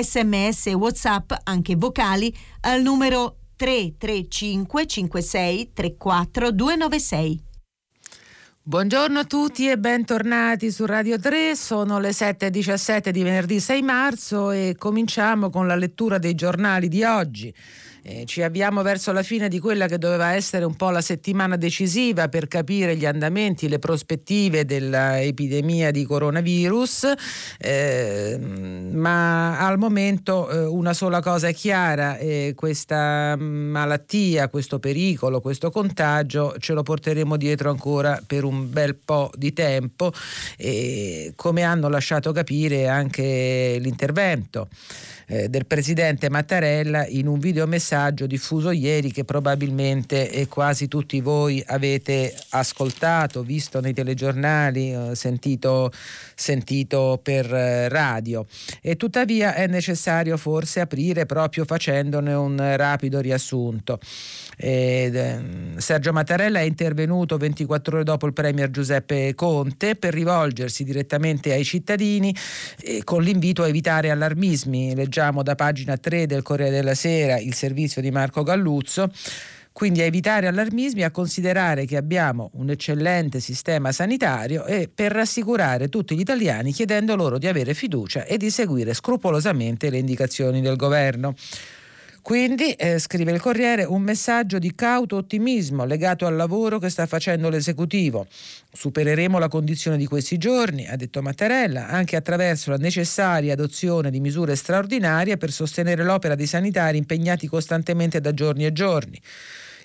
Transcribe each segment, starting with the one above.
Sms e WhatsApp, anche vocali, al numero 335 56 34 296. Buongiorno a tutti e bentornati su Radio 3, sono le 7.17 di venerdì 6 marzo e cominciamo con la lettura dei giornali di oggi. Eh, ci avviamo verso la fine di quella che doveva essere un po' la settimana decisiva per capire gli andamenti, le prospettive dell'epidemia di coronavirus, eh, ma al momento eh, una sola cosa è chiara, questa malattia, questo pericolo, questo contagio ce lo porteremo dietro ancora per un bel po' di tempo, come hanno lasciato capire anche l'intervento eh, del presidente Mattarella in un videomessaggio diffuso ieri che probabilmente eh, quasi tutti voi avete ascoltato, visto nei telegiornali, eh, sentito, sentito per eh, radio. E tuttavia è necessario forse aprire proprio facendone un rapido riassunto. Ehm, Sergio Mattarella è intervenuto 24 ore dopo il Premier Giuseppe Conte per rivolgersi direttamente ai cittadini eh, con l'invito a evitare allarmismi. Leggiamo da pagina 3 del Corriere della Sera il servizio di Marco Galluzzo. Quindi a evitare allarmismi, a considerare che abbiamo un eccellente sistema sanitario e per rassicurare tutti gli italiani chiedendo loro di avere fiducia e di seguire scrupolosamente le indicazioni del governo. Quindi, eh, scrive il Corriere, un messaggio di cauto ottimismo legato al lavoro che sta facendo l'esecutivo. Supereremo la condizione di questi giorni, ha detto Mattarella, anche attraverso la necessaria adozione di misure straordinarie per sostenere l'opera dei sanitari impegnati costantemente da giorni e giorni.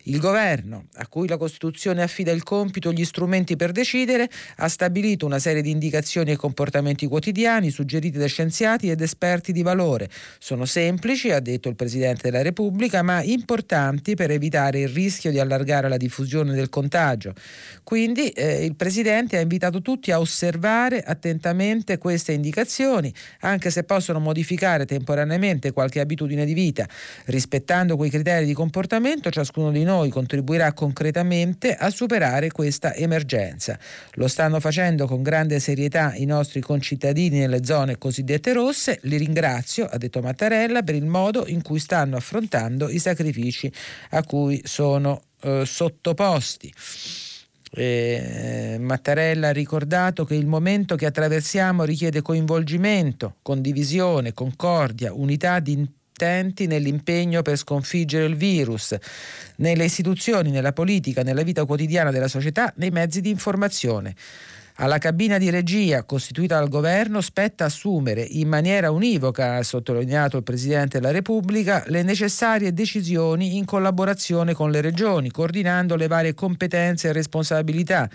Il governo, a cui la Costituzione affida il compito e gli strumenti per decidere, ha stabilito una serie di indicazioni e comportamenti quotidiani suggeriti da scienziati ed esperti di valore. Sono semplici, ha detto il Presidente della Repubblica, ma importanti per evitare il rischio di allargare la diffusione del contagio. Quindi eh, il Presidente ha invitato tutti a osservare attentamente queste indicazioni, anche se possono modificare temporaneamente qualche abitudine di vita. Rispettando quei criteri di comportamento, ciascuno di noi noi contribuirà concretamente a superare questa emergenza. Lo stanno facendo con grande serietà i nostri concittadini nelle zone cosiddette rosse. Li ringrazio, ha detto Mattarella, per il modo in cui stanno affrontando i sacrifici a cui sono eh, sottoposti. Eh, Mattarella ha ricordato che il momento che attraversiamo richiede coinvolgimento, condivisione, concordia, unità di intenti nell'impegno per sconfiggere il virus, nelle istituzioni, nella politica, nella vita quotidiana della società, nei mezzi di informazione. Alla cabina di regia costituita dal governo spetta assumere in maniera univoca, ha sottolineato il Presidente della Repubblica, le necessarie decisioni in collaborazione con le regioni, coordinando le varie competenze e responsabilità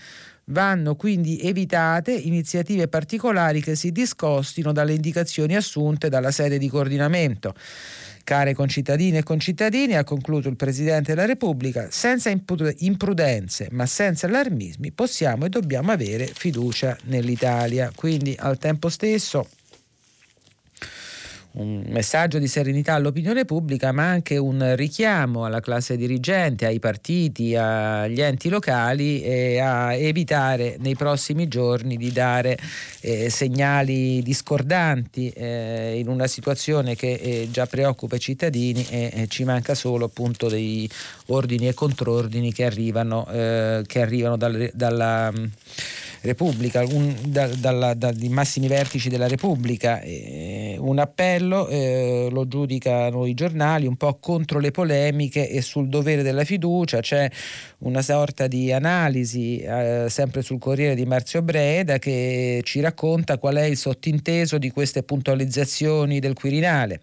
Vanno quindi evitate iniziative particolari che si discostino dalle indicazioni assunte dalla sede di coordinamento. Care concittadine e concittadini, ha concluso il Presidente della Repubblica, senza imprudenze ma senza allarmismi possiamo e dobbiamo avere fiducia nell'Italia. Quindi al tempo stesso un messaggio di serenità all'opinione pubblica, ma anche un richiamo alla classe dirigente, ai partiti, agli enti locali e a evitare nei prossimi giorni di dare eh, segnali discordanti eh, in una situazione che eh, già preoccupa i cittadini e ci manca solo appunto dei ordini e contrordini che arrivano, eh, che arrivano dal, dalla Repubblica, un, da, dalla, dai massimi vertici della Repubblica. Eh, un appello, eh, lo giudicano i giornali, un po' contro le polemiche e sul dovere della fiducia. C'è una sorta di analisi, eh, sempre sul Corriere di Marzio Breda, che ci racconta qual è il sottinteso di queste puntualizzazioni del Quirinale.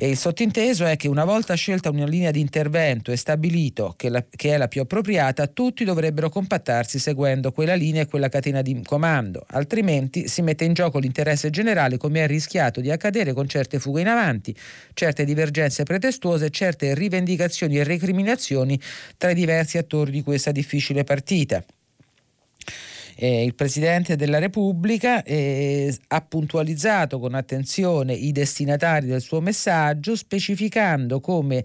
E il sottinteso è che una volta scelta una linea di intervento e stabilito che, la, che, è la più appropriata, tutti dovrebbero compattarsi seguendo quella linea e quella catena di comando, altrimenti si mette in gioco l'interesse generale come è rischiato di accadere con certe fughe in avanti, certe divergenze pretestuose, certe rivendicazioni e recriminazioni tra i diversi attori di questa difficile partita eh, il Presidente della Repubblica eh, ha puntualizzato con attenzione i destinatari del suo messaggio, specificando come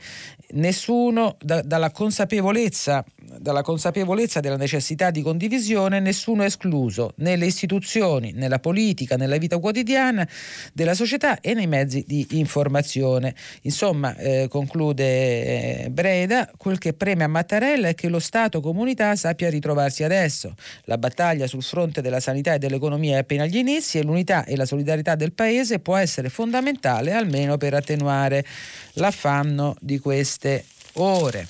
nessuno, da, dalla, consapevolezza, dalla consapevolezza della necessità di condivisione, nessuno è escluso, nelle istituzioni, nella politica, nella vita quotidiana della società e nei mezzi di informazione. Insomma, eh, conclude eh, Breda, quel che preme a Mattarella è che lo Stato comunità sappia ritrovarsi adesso. La battaglia sul fronte della sanità e dell'economia è appena agli inizi e l'unità e la solidarietà del Paese può essere fondamentale almeno per attenuare l'affanno di queste ore.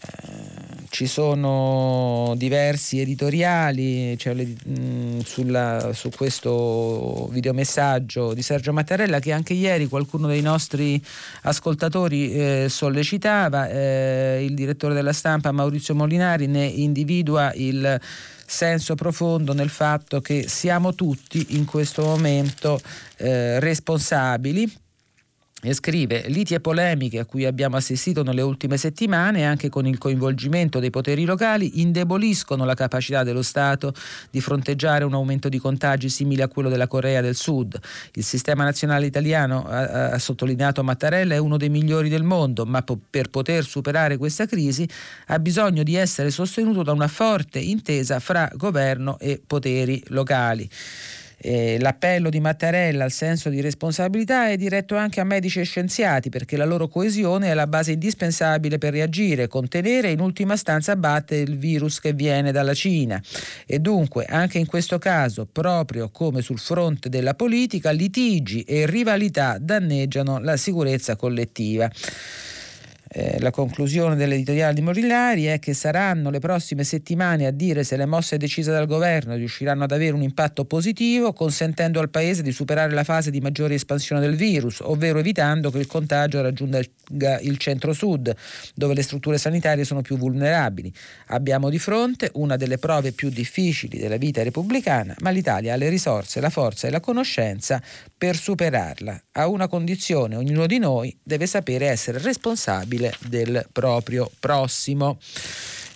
Eh, ci sono diversi editoriali cioè mh, mm, sulla, su questo videomessaggio di Sergio Mattarella che anche ieri qualcuno dei nostri ascoltatori eh, sollecitava. Eh, il direttore della stampa Maurizio Molinari ne individua il senso profondo nel fatto che siamo tutti in questo momento eh, responsabili e scrive liti e polemiche a cui abbiamo assistito nelle ultime settimane anche con il coinvolgimento dei poteri locali indeboliscono la capacità dello Stato di fronteggiare un aumento di contagi simile a quello della Corea del Sud. Il sistema nazionale italiano, ha, ha sottolineato Mattarella, è uno dei migliori del mondo, ma po- per poter superare questa crisi ha bisogno di essere sostenuto da una forte intesa fra governo e poteri locali. Eh, l'appello di Mattarella al senso di responsabilità è diretto anche a medici e scienziati perché la loro coesione è la base indispensabile per reagire, contenere e in ultima stanza abbattere il virus che viene dalla Cina. E dunque anche in questo caso, proprio come sul fronte della politica, litigi e rivalità danneggiano la sicurezza collettiva. Eh, la conclusione dell'editoriale di Morillari è che saranno le prossime settimane a dire se le mosse decise dal governo riusciranno ad avere un impatto positivo, consentendo al Paese di superare la fase di maggiore espansione del virus, ovvero evitando che il contagio raggiunga il centro-sud, dove le strutture sanitarie sono più vulnerabili. Abbiamo di fronte una delle prove più difficili della vita repubblicana, ma l'Italia ha le risorse, la forza e la conoscenza per superarla. A una condizione, ognuno di noi deve sapere essere responsabile responsabile del proprio prossimo.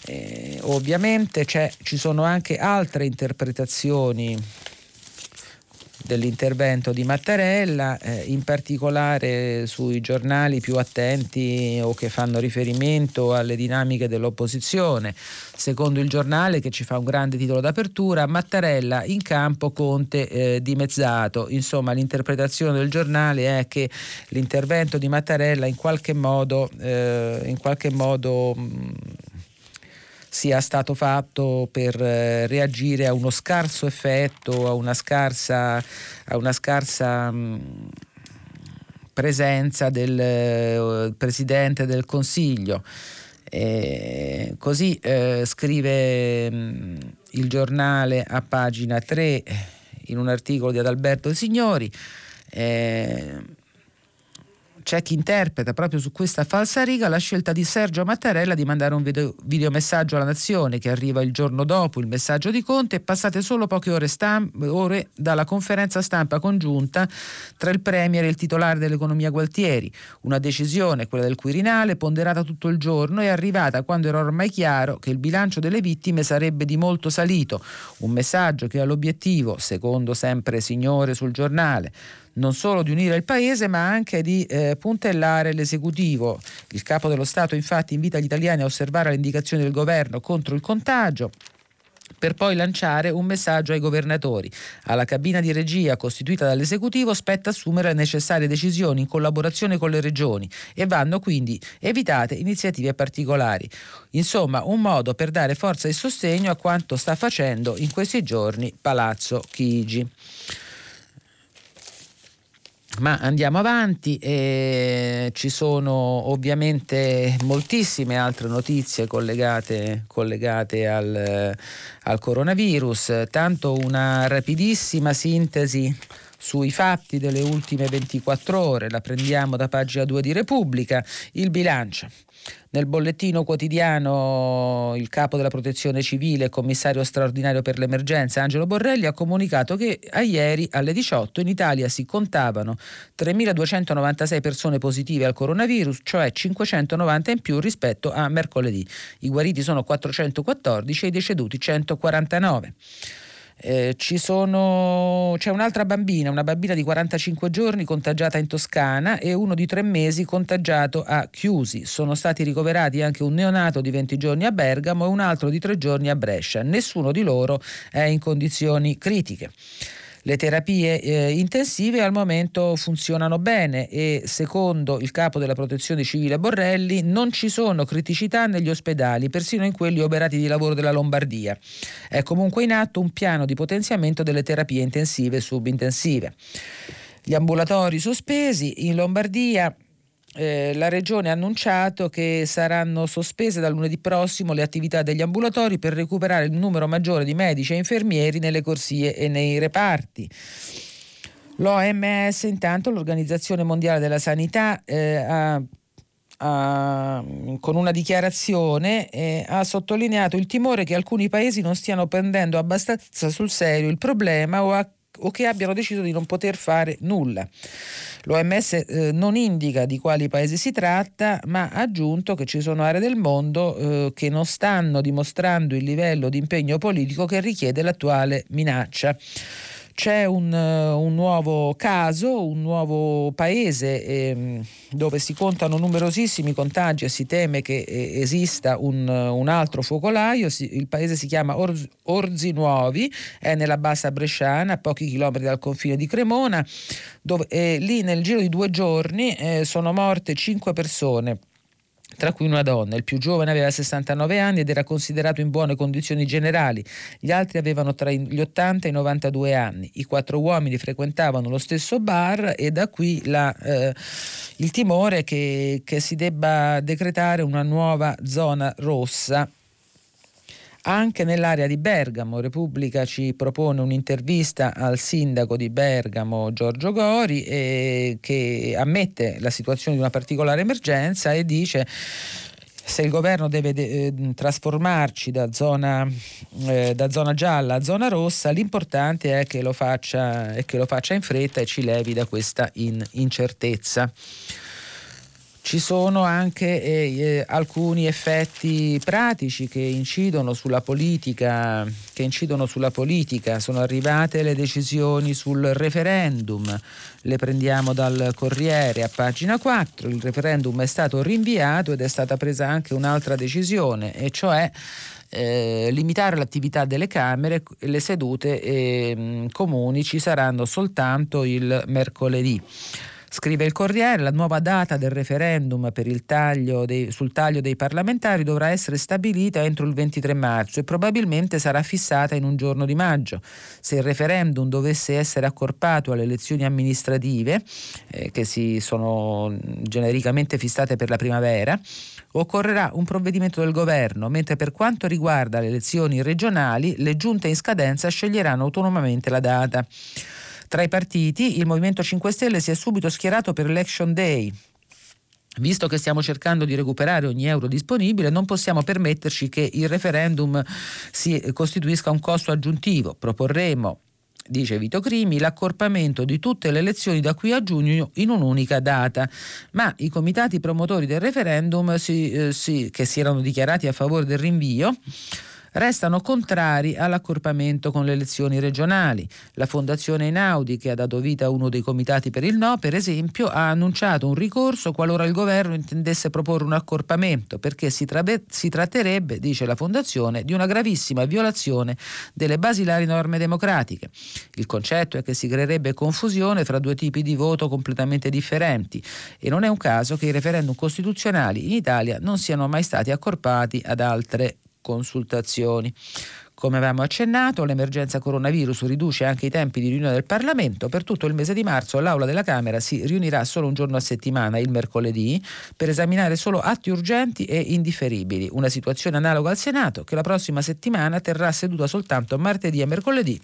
Eh, ovviamente ci sono anche altre interpretazioni dell'intervento di Mattarella, eh, in particolare sui giornali più attenti o che fanno riferimento alle dinamiche dell'opposizione. Secondo il giornale, che ci fa un grande titolo d'apertura, Mattarella in campo, Conte eh, dimezzato. Insomma, l'interpretazione del giornale è che l'intervento di Mattarella in qualche modo, eh, in qualche modo mh, sia stato fatto per eh, reagire a uno scarso effetto, a una scarsa, a una scarsa mh, presenza del eh, Presidente del Consiglio. E così eh, scrive mh, il giornale a pagina 3 in un articolo di Adalberto Signori. Eh, c'è chi interpreta proprio su questa falsa riga la scelta di Sergio Mattarella di mandare un video, videomessaggio alla nazione che arriva il giorno dopo il messaggio di Conte e passate solo poche ore, stamp- ore dalla conferenza stampa congiunta tra il Premier e il titolare dell'economia Gualtieri. Una decisione, quella del Quirinale, ponderata tutto il giorno e arrivata quando era ormai chiaro che il bilancio delle vittime sarebbe di molto salito. Un messaggio che ha l'obiettivo, secondo sempre Signore sul giornale, non solo di unire il Paese ma anche di eh, puntellare l'esecutivo. Il capo dello Stato infatti invita gli italiani a osservare le indicazioni del governo contro il contagio per poi lanciare un messaggio ai governatori. Alla cabina di regia costituita dall'esecutivo spetta assumere le necessarie decisioni in collaborazione con le regioni e vanno quindi evitate iniziative particolari. Insomma, un modo per dare forza e sostegno a quanto sta facendo in questi giorni Palazzo Chigi. Ma andiamo avanti, e ci sono ovviamente moltissime altre notizie collegate, collegate al, al coronavirus, tanto una rapidissima sintesi sui fatti delle ultime 24 ore. La prendiamo da pagina 2 di Repubblica. Il bilancio. Nel bollettino quotidiano il capo della protezione civile e commissario straordinario per l'emergenza Angelo Borrelli ha comunicato che a ieri alle 18 in Italia si contavano 3.296 persone positive al coronavirus, cioè 590 in più rispetto a mercoledì. I guariti sono 414 e i deceduti 149. Eh, sono, c'è un'altra bambina, una bambina di 45 giorni contagiata in Toscana e uno di tre mesi contagiato a Chiusi. Sono stati ricoverati anche un neonato di 20 giorni a Bergamo e un altro di tre giorni a Brescia. Nessuno di loro è in condizioni critiche. Le terapie eh, intensive al momento funzionano bene e secondo il capo della protezione civile Borrelli non ci sono criticità negli ospedali, persino in quelli operati di lavoro della Lombardia. È comunque in atto un piano di potenziamento delle terapie intensive e subintensive. Gli ambulatori sospesi in Lombardia eh, la Regione ha annunciato che saranno sospese dal lunedì prossimo le attività degli ambulatori per recuperare il numero maggiore di medici e infermieri nelle corsie e nei reparti. L'OMS, intanto, l'Organizzazione Mondiale della Sanità, eh, ha Uh, con una dichiarazione eh, ha sottolineato il timore che alcuni paesi non stiano prendendo abbastanza sul serio il problema o, a, o che abbiano deciso di non poter fare nulla. L'OMS eh, non indica di quali paesi si tratta, ma ha aggiunto che ci sono aree del mondo eh, che non stanno dimostrando il livello di impegno politico che richiede l'attuale minaccia c'è un, un, nuovo caso, un nuovo paese ehm, dove si contano numerosissimi contagi e si teme che eh, esista un, un, altro focolaio. Si, il paese si chiama Orz, Orzi Nuovi, è nella bassa bresciana, a pochi chilometri dal confine di Cremona, dove eh, lì nel giro di due giorni eh, sono morte cinque persone tra cui una donna. Il più giovane aveva 69 anni ed era considerato in buone condizioni generali. Gli altri avevano tra gli 80 e i 92 anni. I quattro uomini frequentavano lo stesso bar e da qui la, eh, il timore che, che si debba decretare una nuova zona rossa anche nell'area di Bergamo. Repubblica ci propone un'intervista al sindaco di Bergamo Giorgio Gori eh, che ammette la situazione di una particolare emergenza e dice se il governo deve de- eh, trasformarci da zona, eh, da zona, gialla a zona rossa, l'importante è che lo faccia, è che lo faccia in fretta e ci levi da questa in- incertezza. Ci sono anche eh, eh, alcuni effetti pratici che incidono sulla politica, che incidono sulla politica. Sono arrivate le decisioni sul referendum, le prendiamo dal Corriere a pagina 4. Il referendum è stato rinviato ed è stata presa anche un'altra decisione, e cioè eh, limitare l'attività delle Camere, le sedute eh, comuni ci saranno soltanto il mercoledì. Scrive il Corriere, la nuova data del referendum taglio dei, sul taglio dei parlamentari dovrà essere stabilita entro il 23 marzo e probabilmente sarà fissata in un giorno di maggio. Se il referendum dovesse essere accorpato alle elezioni amministrative, eh, che si sono genericamente fissate per la primavera, occorrerà un provvedimento del governo, mentre per quanto riguarda le elezioni regionali, le giunte in scadenza sceglieranno autonomamente la data. Tra i partiti il Movimento 5 Stelle si è subito schierato per l'Election Day, Visto che stiamo cercando di recuperare ogni euro disponibile, non possiamo permetterci che il referendum si costituisca un costo aggiuntivo. Proporremo dice Vito Crimi, l'accorpamento di tutte le elezioni da qui a giugno in un'unica data. Ma i comitati promotori del referendum si, eh, si, che si erano dichiarati a favore del rinvio restano contrari all'accorpamento con le elezioni regionali. La Fondazione Einaudi, che ha dato vita a uno dei comitati per il no, per esempio, ha annunciato un ricorso qualora il governo intendesse proporre un accorpamento, perché si, tra- si tratterebbe, dice la Fondazione, di una gravissima violazione delle basilari norme democratiche. Il concetto è che si creerebbe confusione fra due tipi di voto completamente differenti e non è un caso che i referendum costituzionali in Italia non siano mai stati accorpati ad altre consultazioni. Come avevamo accennato, l'emergenza coronavirus riduce anche i tempi di riunione del Parlamento. Per tutto il mese di marzo l'Aula della Camera si riunirà solo un giorno a settimana, il mercoledì, per esaminare solo atti urgenti e indifferibili. Una situazione analoga al Senato, che la prossima settimana terrà seduta soltanto martedì e mercoledì,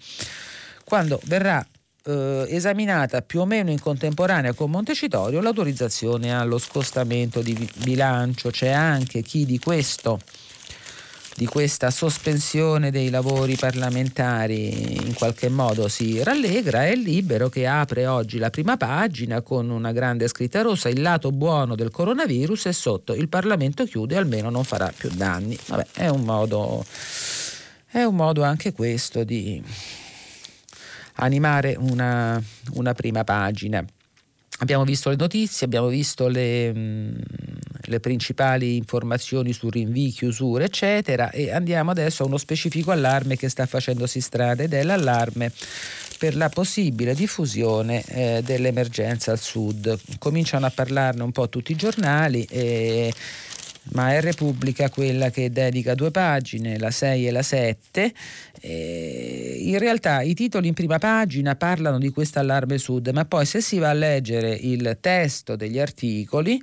quando verrà eh, esaminata più o meno in contemporanea con Montecitorio l'autorizzazione allo scostamento di bilancio. C'è anche chi di questo di questa sospensione dei lavori parlamentari in qualche modo si rallegra, è Libero che apre oggi la prima pagina con una grande scritta rossa, il lato buono del coronavirus e sotto il Parlamento chiude almeno non farà più danni. Vabbè, è un modo, è un modo anche questo di animare una, una prima pagina. Abbiamo visto le notizie, abbiamo visto le, mm, le, principali informazioni su rinvii, chiusure, eccetera, e andiamo adesso a uno specifico allarme che sta facendosi strada ed è l'allarme per la possibile diffusione eh, dell'emergenza al sud. Cominciano a parlarne un po' tutti i giornali e ma è Repubblica quella che dedica due pagine, la 6 e la 7. E in realtà i titoli in prima pagina parlano di questo allarme sud, ma poi se si va a leggere il testo degli articoli,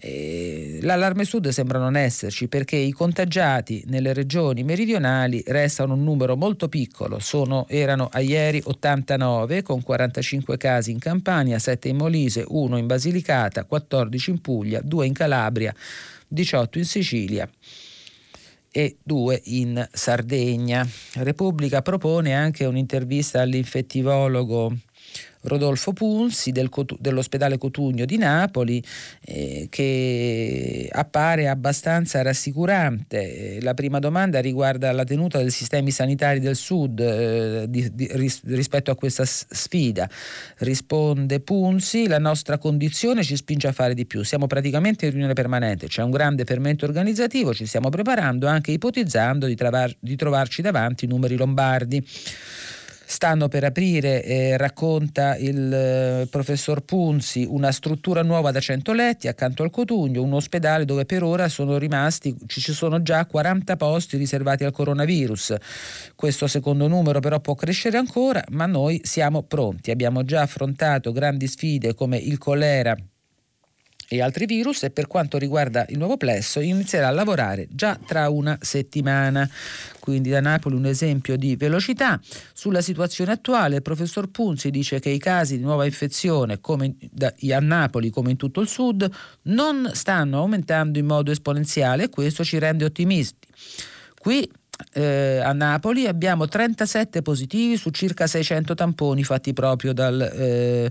eh, l'allarme sud sembra non esserci perché i contagiati nelle regioni meridionali restano un numero molto piccolo, Sono, erano a ieri 89 con 45 casi in Campania, 7 in Molise, 1 in Basilicata, 14 in Puglia, 2 in Calabria. 18 in Sicilia e 2 in Sardegna. Repubblica propone anche un'intervista all'infettivologo Rodolfo Punzi del, dell'ospedale Cotugno di Napoli eh, che appare abbastanza rassicurante. La prima domanda riguarda la tenuta dei sistemi sanitari del sud eh, di, di, ris, rispetto a questa sfida. Risponde Punzi, la nostra condizione ci spinge a fare di più. Siamo praticamente in riunione permanente, c'è un grande fermento organizzativo, ci stiamo preparando anche ipotizzando di, travar, di trovarci davanti i numeri lombardi stanno per aprire, eh, racconta il eh, professor Punzi, una struttura nuova da 100 letti accanto al Cotugno, un ospedale dove per ora sono rimasti, ci sono già 40 posti riservati al coronavirus. Questo secondo numero però può crescere ancora, ma noi siamo pronti. Abbiamo già affrontato grandi sfide come il colera e altri virus e per quanto riguarda il nuovo plesso inizierà a lavorare già tra una settimana. Quindi da Napoli un esempio di velocità. Sulla situazione attuale il professor Punzi dice che i casi di nuova infezione come a Napoli come in tutto il sud non stanno aumentando in modo esponenziale e questo ci rende ottimisti. Qui eh, a Napoli abbiamo 37 positivi su circa 600 tamponi fatti proprio dal eh,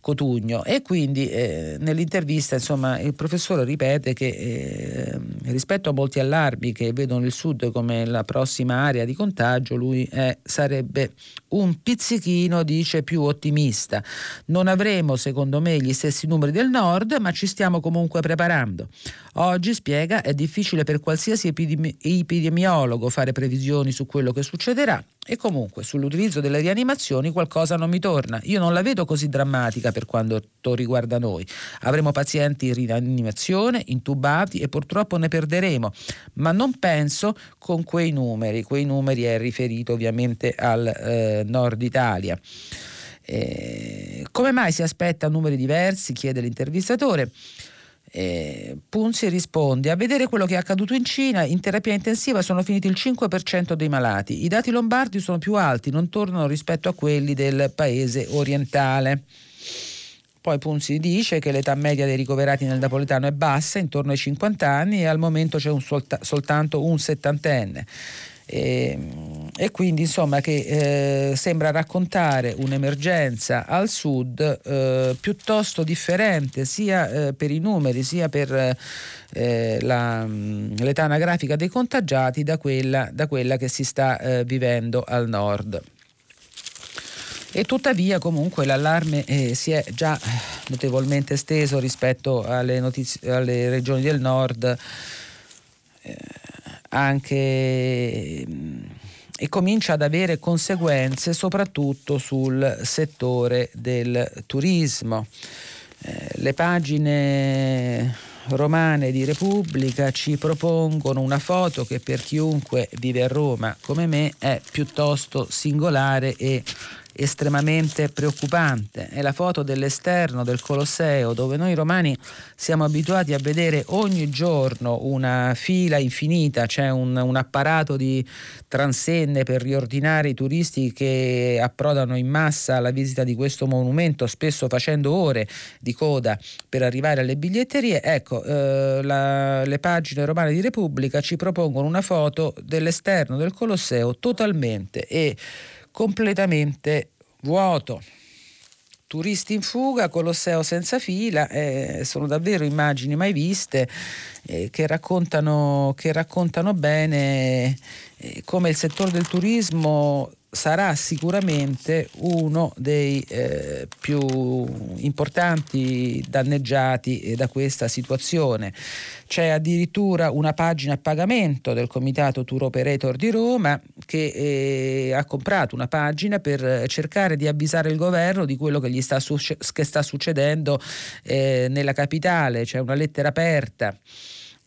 Cotugno. E quindi eh, nell'intervista insomma, il professore ripete che eh, rispetto a molti allarmi che vedono il sud come la prossima area di contagio lui è, sarebbe un pizzichino dice più ottimista non avremo secondo me gli stessi numeri del nord ma ci stiamo comunque preparando oggi spiega è difficile per qualsiasi epidemi- epidemiologo fare previsioni su quello che succederà e comunque sull'utilizzo delle rianimazioni qualcosa non mi torna. Io non la vedo così drammatica per quanto riguarda noi. Avremo pazienti in rianimazione, intubati e purtroppo ne perderemo, ma non penso con quei numeri. Quei numeri è riferito ovviamente al eh, nord Italia. Eh, come mai si aspetta numeri diversi? chiede l'intervistatore. Eh, Punzi risponde: A vedere quello che è accaduto in Cina, in terapia intensiva sono finiti il 5% dei malati. I dati lombardi sono più alti, non tornano rispetto a quelli del paese orientale. Poi Punzi dice che l'età media dei ricoverati nel napoletano è bassa, intorno ai 50 anni, e al momento c'è un solta- soltanto un settantenne. E, e, quindi insomma che eh, sembra raccontare un'emergenza al sud eh, piuttosto differente sia eh, per i numeri sia per eh, la, l'età anagrafica dei contagiati da quella, da quella che si sta eh, vivendo al nord. E tuttavia comunque l'allarme eh, si è già notevolmente esteso rispetto alle, notizie, alle regioni del nord anche e comincia ad avere conseguenze soprattutto sul settore del turismo. Eh, le pagine romane di Repubblica ci propongono una foto che per chiunque vive a Roma come me è piuttosto singolare e estremamente preoccupante. È la foto dell'esterno del Colosseo dove noi romani siamo abituati a vedere ogni giorno una fila infinita, c'è un, un apparato di transenne per riordinare i turisti che approdano in massa alla visita di questo monumento, spesso facendo ore di coda per arrivare alle biglietterie. Ecco, eh, la, le pagine romane di Repubblica ci propongono una foto dell'esterno del Colosseo totalmente e completamente vuoto. Turisti in fuga, Colosseo senza fila, eh, sono davvero immagini mai viste eh, che, raccontano, che, raccontano, bene eh, come il settore del turismo sarà sicuramente uno dei eh, più importanti danneggiati da questa situazione. C'è addirittura una pagina a pagamento del Comitato Tour Operator di Roma che eh, ha comprato una pagina per cercare di avvisare il governo di quello che, sta, che sta succedendo eh, nella capitale. C'è una lettera aperta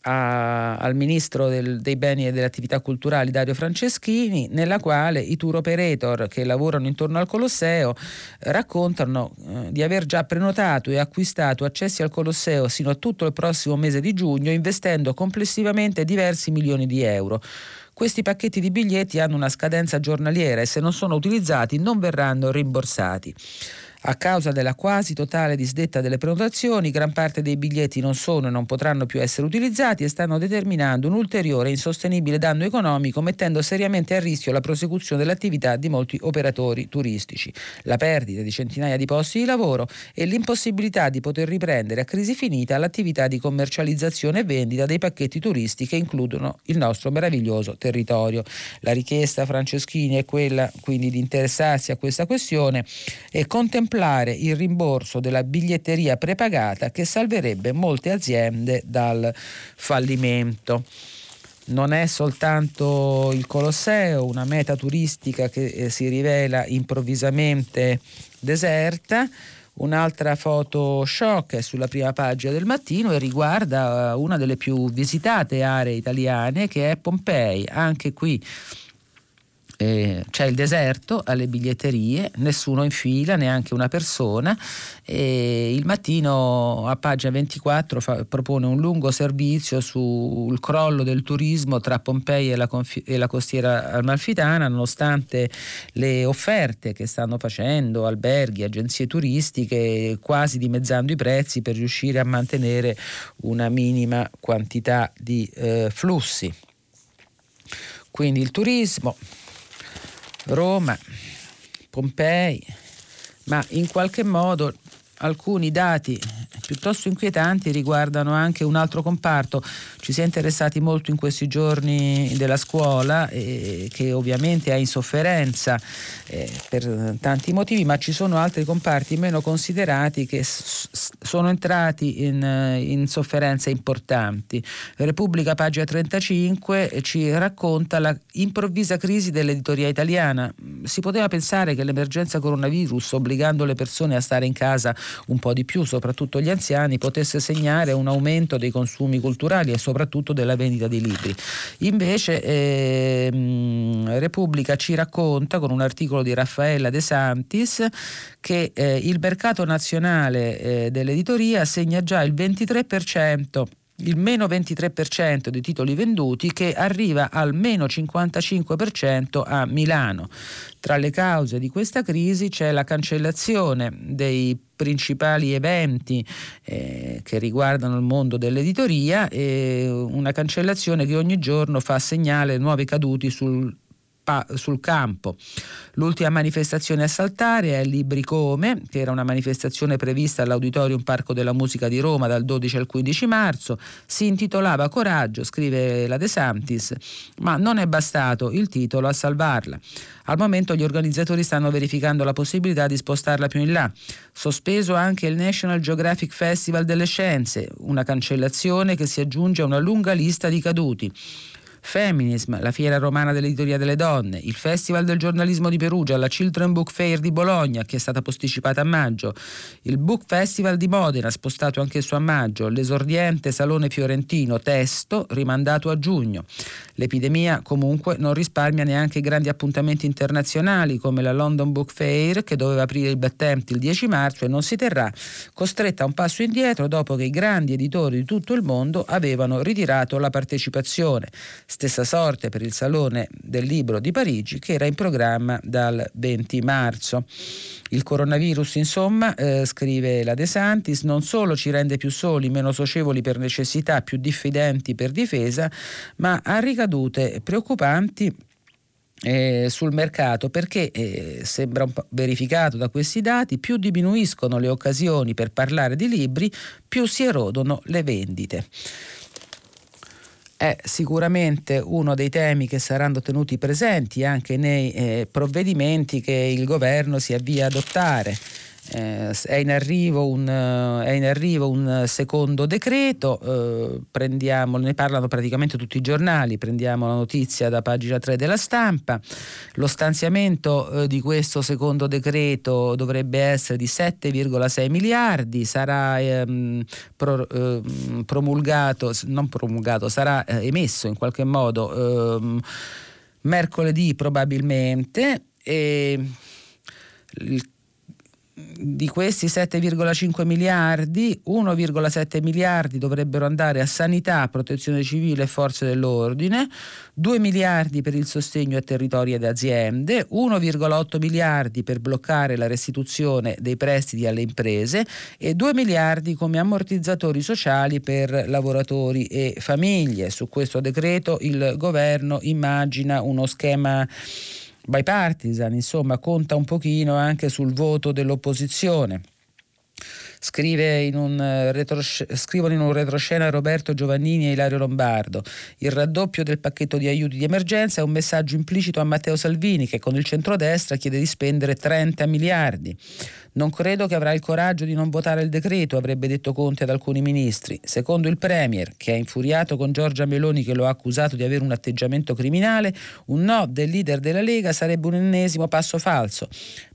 a, al ministro del, dei beni e delle attività culturali Dario Franceschini, nella quale i tour operator che lavorano intorno al Colosseo raccontano eh, di aver già prenotato e acquistato accessi al Colosseo sino a tutto il prossimo mese di giugno, investendo complessivamente diversi milioni di euro. Questi pacchetti di biglietti hanno una scadenza giornaliera e se non sono utilizzati non verranno rimborsati. A causa della quasi totale disdetta delle prenotazioni, gran parte dei biglietti non sono e non potranno più essere utilizzati e stanno determinando un ulteriore e insostenibile danno economico, mettendo seriamente a rischio la prosecuzione dell'attività di molti operatori turistici, la perdita di centinaia di posti di lavoro e l'impossibilità di poter riprendere a crisi finita l'attività di commercializzazione e vendita dei pacchetti turisti che includono il nostro meraviglioso territorio. La richiesta Franceschini è quella quindi di interessarsi a questa questione e contemplare contemplare il rimborso della biglietteria prepagata che salverebbe molte aziende dal fallimento. Non è soltanto il Colosseo, una meta turistica che eh, si rivela improvvisamente deserta. Un'altra foto shock è sulla prima pagina del mattino e riguarda eh, una delle più visitate aree italiane che è Pompei. Anche qui eh, c'è il deserto alle biglietterie, nessuno in fila, neanche una persona. E il mattino a pagina 24 fa, propone un lungo servizio sul crollo del turismo tra Pompei e la, confi- e la costiera amalfitana, nonostante le offerte che stanno facendo alberghi, agenzie turistiche, quasi dimezzando i prezzi per riuscire a mantenere una minima quantità di eh, flussi. Quindi il turismo Roma, Pompei, ma in qualche modo alcuni dati piuttosto inquietanti riguardano anche un altro comparto. Ci si è interessati molto in questi giorni della scuola, eh, che ovviamente è in sofferenza eh, per tanti motivi, ma ci sono altri comparti meno considerati che s- sono entrati in, in sofferenze importanti. Repubblica, pagina 35, ci racconta la improvvisa crisi dell'editoria italiana. Si poteva pensare che l'emergenza coronavirus, obbligando le persone a stare in casa un po' di più, soprattutto gli anziani, potesse segnare un aumento dei consumi culturali e soprattutto della vendita di libri. Invece ehm, Repubblica ci racconta con un articolo di Raffaella De Santis che eh, il mercato nazionale eh, dell'editoria segna già il 23% il meno 23% dei titoli venduti che arriva al meno 55% a Milano. Tra le cause di questa crisi c'è la cancellazione dei principali eventi eh, che riguardano il mondo dell'editoria e una cancellazione che ogni giorno fa segnale nuovi caduti sul sul campo. L'ultima manifestazione a saltare è Libri Come, che era una manifestazione prevista all'Auditorium Parco della Musica di Roma dal 12 al 15 marzo. Si intitolava Coraggio, scrive la De Santis, ma non è bastato il titolo a salvarla. Al momento gli organizzatori stanno verificando la possibilità di spostarla più in là. Sospeso anche il National Geographic Festival delle Scienze, una cancellazione che si aggiunge a una lunga lista di caduti. Feminism, la Fiera Romana dell'Editoria delle Donne, il Festival del Giornalismo di Perugia, la Children Book Fair di Bologna, che è stata posticipata a maggio, il Book Festival di Modena, spostato anch'esso a maggio, l'esordiente Salone Fiorentino Testo, rimandato a giugno. L'epidemia comunque non risparmia neanche i grandi appuntamenti internazionali come la London Book Fair, che doveva aprire il battente il 10 marzo e non si terrà, costretta a un passo indietro dopo che i grandi editori di tutto il mondo avevano ritirato la partecipazione. Stessa sorte per il Salone del Libro di Parigi che era in programma dal 20 marzo. Il coronavirus, insomma, eh, scrive la De Santis, non solo ci rende più soli, meno socievoli per necessità, più diffidenti per difesa, ma ha ricadute preoccupanti eh, sul mercato perché eh, sembra verificato da questi dati più diminuiscono le occasioni per parlare di libri più si erodono le vendite è sicuramente uno dei temi che saranno tenuti presenti anche nei eh, provvedimenti che il governo si avvia ad adottare eh, è, in un, eh, è, in arrivo un, secondo decreto, eh, ne parlano praticamente tutti i giornali, prendiamo la notizia da pagina 3 della stampa, lo stanziamento eh, di questo secondo decreto dovrebbe essere di 7,6 miliardi, sarà ehm, pro, ehm, promulgato, non promulgato, sarà eh, emesso in qualche modo ehm, mercoledì probabilmente. E il di questi 7,5 miliardi, 1,7 miliardi dovrebbero andare a sanità, protezione civile e forze dell'ordine, 2 miliardi per il sostegno a territori ed aziende, 1,8 miliardi per bloccare la restituzione dei prestiti alle imprese e 2 miliardi come ammortizzatori sociali per lavoratori e famiglie. Su questo decreto il governo immagina uno schema bipartisan, insomma conta un pochino anche sul voto dell'opposizione. In un eh, retros- scrivono in un retroscena Roberto Giovannini e Ilario Lombardo. Il raddoppio del pacchetto di aiuti di emergenza è un messaggio implicito a Matteo Salvini che con il centrodestra chiede di spendere 30 miliardi. Non credo che avrà il coraggio di non votare il decreto, avrebbe detto Conte ad alcuni ministri. Secondo il Premier, che è infuriato con Giorgia Meloni che lo ha accusato di avere un atteggiamento criminale, un no del leader della Lega sarebbe un ennesimo passo falso.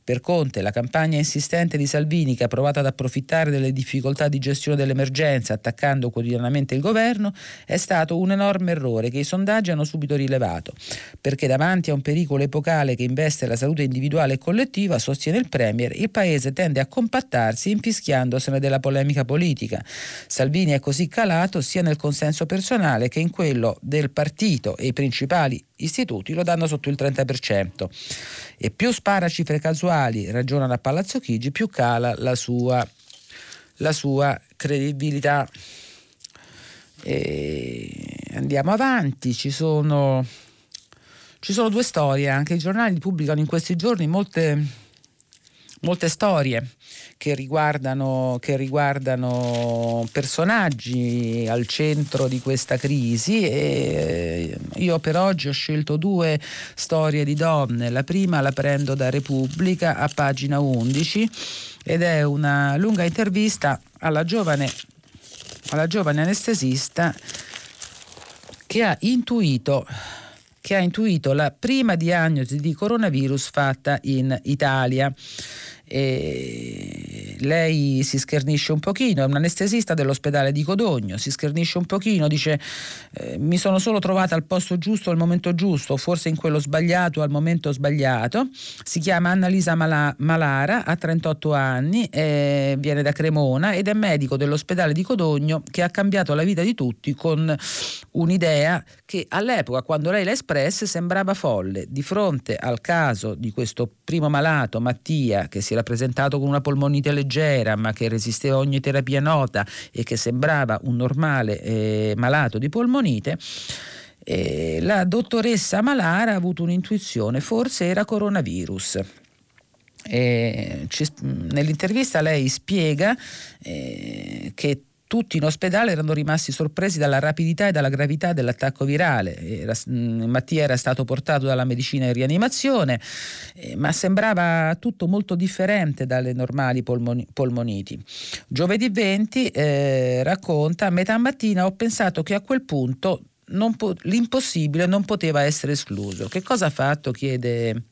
Per Conte, la campagna insistente di Salvini, che ha provato ad approfittare delle difficoltà di gestione dell'emergenza attaccando quotidianamente il governo, è stato un enorme errore che i sondaggi hanno subito rilevato. Perché davanti a un pericolo epocale che investe la salute individuale e collettiva, sostiene il Premier, il Paese tende a compattarsi infischiandosene della polemica politica. Salvini è così calato sia nel consenso personale che in quello del partito e i principali istituti lo danno sotto il 30%. E più spara cifre casuali, ragionano a Palazzo Chigi, più cala la sua, la sua credibilità. E andiamo avanti, ci sono, ci sono due storie, anche i giornali pubblicano in questi giorni molte, molte storie che riguardano, che riguardano personaggi al centro di questa crisi e eh, io per oggi ho scelto due storie di donne. La prima la prendo da Repubblica a pagina 11 ed è una lunga intervista alla giovane, alla giovane anestesista che ha intuito che ha intuito la prima diagnosi di coronavirus fatta in Italia. E lei si schernisce un pochino, è un anestesista dell'ospedale di Codogno, si schernisce un pochino, dice eh, mi sono solo trovata al posto giusto al momento giusto, forse in quello sbagliato al momento sbagliato. Si chiama Annalisa Mala- Malara, ha 38 anni, eh, viene da Cremona ed è medico dell'ospedale di Codogno che ha cambiato la vita di tutti con un'idea che all'epoca, quando lei l'ha espressa, sembrava folle. Di fronte al caso di questo primo malato, Mattia, che si era presentato con una polmonite leggera, ma che resisteva a ogni terapia nota e che sembrava un normale eh, malato di polmonite, eh, la dottoressa Malara ha avuto un'intuizione, forse era coronavirus. Eh, ci, nell'intervista lei spiega eh, che tutti in ospedale erano rimasti sorpresi dalla rapidità e dalla gravità dell'attacco virale. Era, mm, Mattia era stato portato dalla medicina in rianimazione, eh, ma sembrava tutto molto differente dalle normali polmoni- polmoniti. Giovedì 20 eh, racconta, a metà mattina ho pensato che a quel punto po- l'impossibile non poteva essere escluso. Che cosa ha fatto? chiede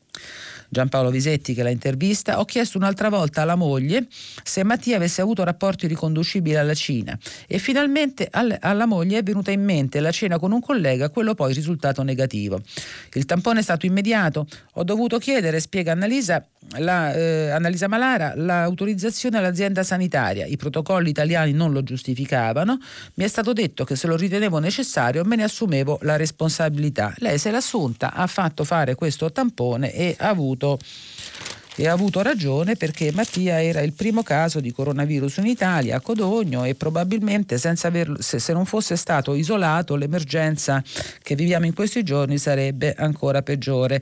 Giampaolo Visetti che la intervista, ho chiesto un'altra volta alla moglie se Mattia avesse avuto rapporti riconducibili alla Cina e finalmente alla moglie è venuta in mente la cena con un collega, quello poi risultato negativo. Il tampone è stato immediato, ho dovuto chiedere, spiega Annalisa, la, eh, Annalisa Malara, l'autorizzazione all'azienda sanitaria. I protocolli italiani non lo giustificavano. Mi è stato detto che se lo ritenevo necessario me ne assumevo la responsabilità. Lei se l'ha assunta, ha fatto fare questo tampone e ha avuto e ha avuto ragione perché Mattia era il primo caso di coronavirus in Italia a Codogno e probabilmente averlo, se, se non fosse stato isolato l'emergenza che viviamo in questi giorni sarebbe ancora peggiore.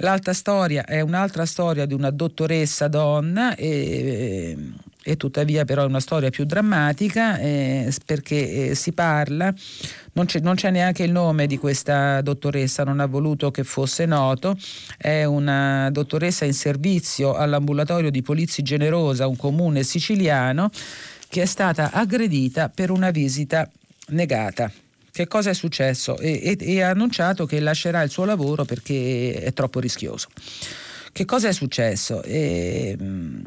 L'altra storia è un'altra storia di una dottoressa donna e, e tuttavia però è una storia più drammatica eh, perché eh, si parla, non c'è, non c'è, neanche il nome di questa dottoressa, non ha voluto che fosse noto, è una dottoressa in servizio all'ambulatorio di Polizzi Generosa, un comune siciliano, che è stata aggredita per una visita negata che cosa è successo e, e, e ha annunciato che lascerà il suo lavoro perché è troppo rischioso. Che cosa è successo? E, ehm,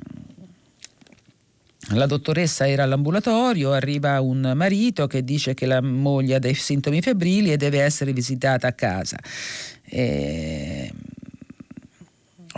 la dottoressa era all'ambulatorio, arriva un marito che dice che la moglie ha dei sintomi febbrili e deve essere visitata a casa. E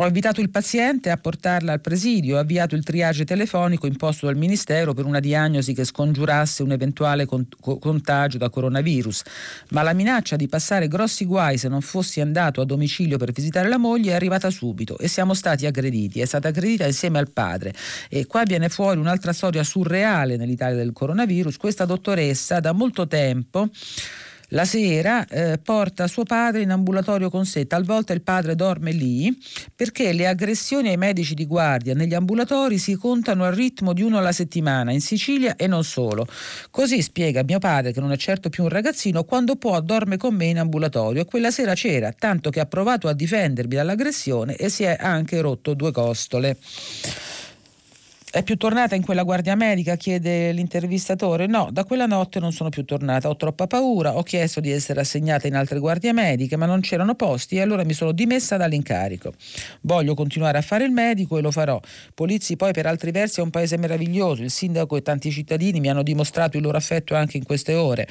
ho invitato il paziente a portarla al presidio, ho avviato il triage telefonico imposto dal Ministero per una diagnosi che scongiurasse un eventuale contagio da coronavirus, ma la minaccia di passare grossi guai se non fossi andato a domicilio per visitare la moglie è arrivata subito e siamo stati aggrediti, è stata aggredita insieme al padre. E qua viene fuori un'altra storia surreale nell'Italia del coronavirus, questa dottoressa da molto tempo la sera eh, porta suo padre in ambulatorio con sé, talvolta il padre dorme lì perché le aggressioni ai medici di guardia negli ambulatori si contano al ritmo di uno alla settimana in Sicilia e non solo. Così spiega mio padre, che non è certo più un ragazzino, quando può dorme con me in ambulatorio e quella sera c'era, tanto che ha provato a difendermi dall'aggressione e si è anche rotto due costole. È più tornata in quella guardia medica? chiede l'intervistatore. No, da quella notte non sono più tornata. Ho troppa paura, ho chiesto di essere assegnata in altre guardie mediche, ma non c'erano posti e allora mi sono dimessa dall'incarico. Voglio continuare a fare il medico e lo farò. Polizzi poi per altri versi è un paese meraviglioso. Il sindaco e tanti cittadini mi hanno dimostrato il loro affetto anche in queste ore.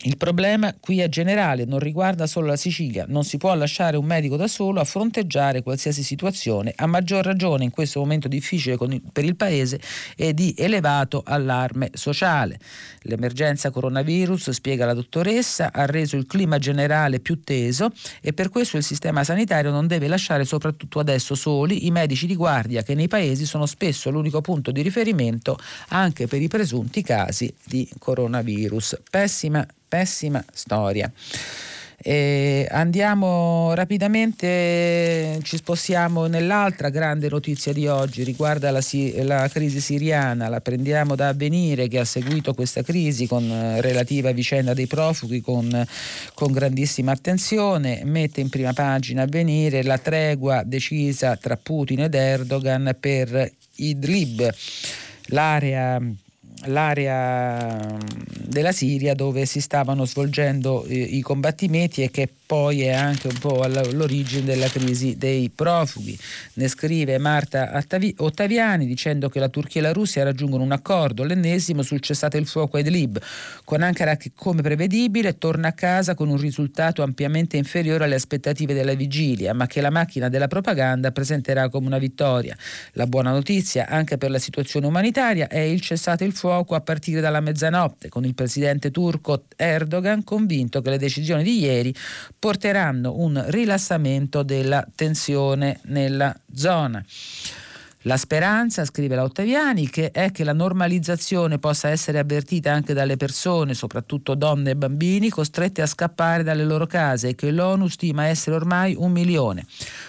Il problema qui è generale, non riguarda solo la Sicilia, non si può lasciare un medico da solo a fronteggiare qualsiasi situazione, a maggior ragione in questo momento difficile per il Paese e di elevato allarme sociale. L'emergenza coronavirus, spiega la dottoressa, ha reso il clima generale più teso e per questo il sistema sanitario non deve lasciare soprattutto adesso soli i medici di guardia che nei paesi sono spesso l'unico punto di riferimento anche per i presunti casi di coronavirus. Pessima pessima storia. E andiamo rapidamente, ci spostiamo nell'altra grande notizia di oggi, riguarda la, la, crisi siriana, la prendiamo da avvenire che ha seguito questa crisi con eh, relativa vicenda dei profughi con, con grandissima attenzione, mette in prima pagina avvenire la tregua decisa tra Putin ed Erdogan per Idlib, l'area l'area della Siria dove si stavano svolgendo eh, i combattimenti e che poi è anche un po' all'origine della crisi dei profughi. Ne scrive Marta Ottaviani dicendo che la Turchia e la Russia raggiungono un accordo, l'ennesimo sul cessate il fuoco a Idlib, con Ankara che come prevedibile torna a casa con un risultato ampiamente inferiore alle aspettative della vigilia, ma che la macchina della propaganda presenterà come una vittoria. La buona notizia anche per la situazione umanitaria è il cessate il fuoco a partire dalla mezzanotte, con il presidente turco Erdogan convinto che le decisioni di ieri porteranno un rilassamento della tensione nella zona. La speranza, scrive la Ottaviani, che è che la normalizzazione possa essere avvertita anche dalle persone, soprattutto donne e bambini, costrette a scappare dalle loro case e che l'ONU stima essere ormai un milione.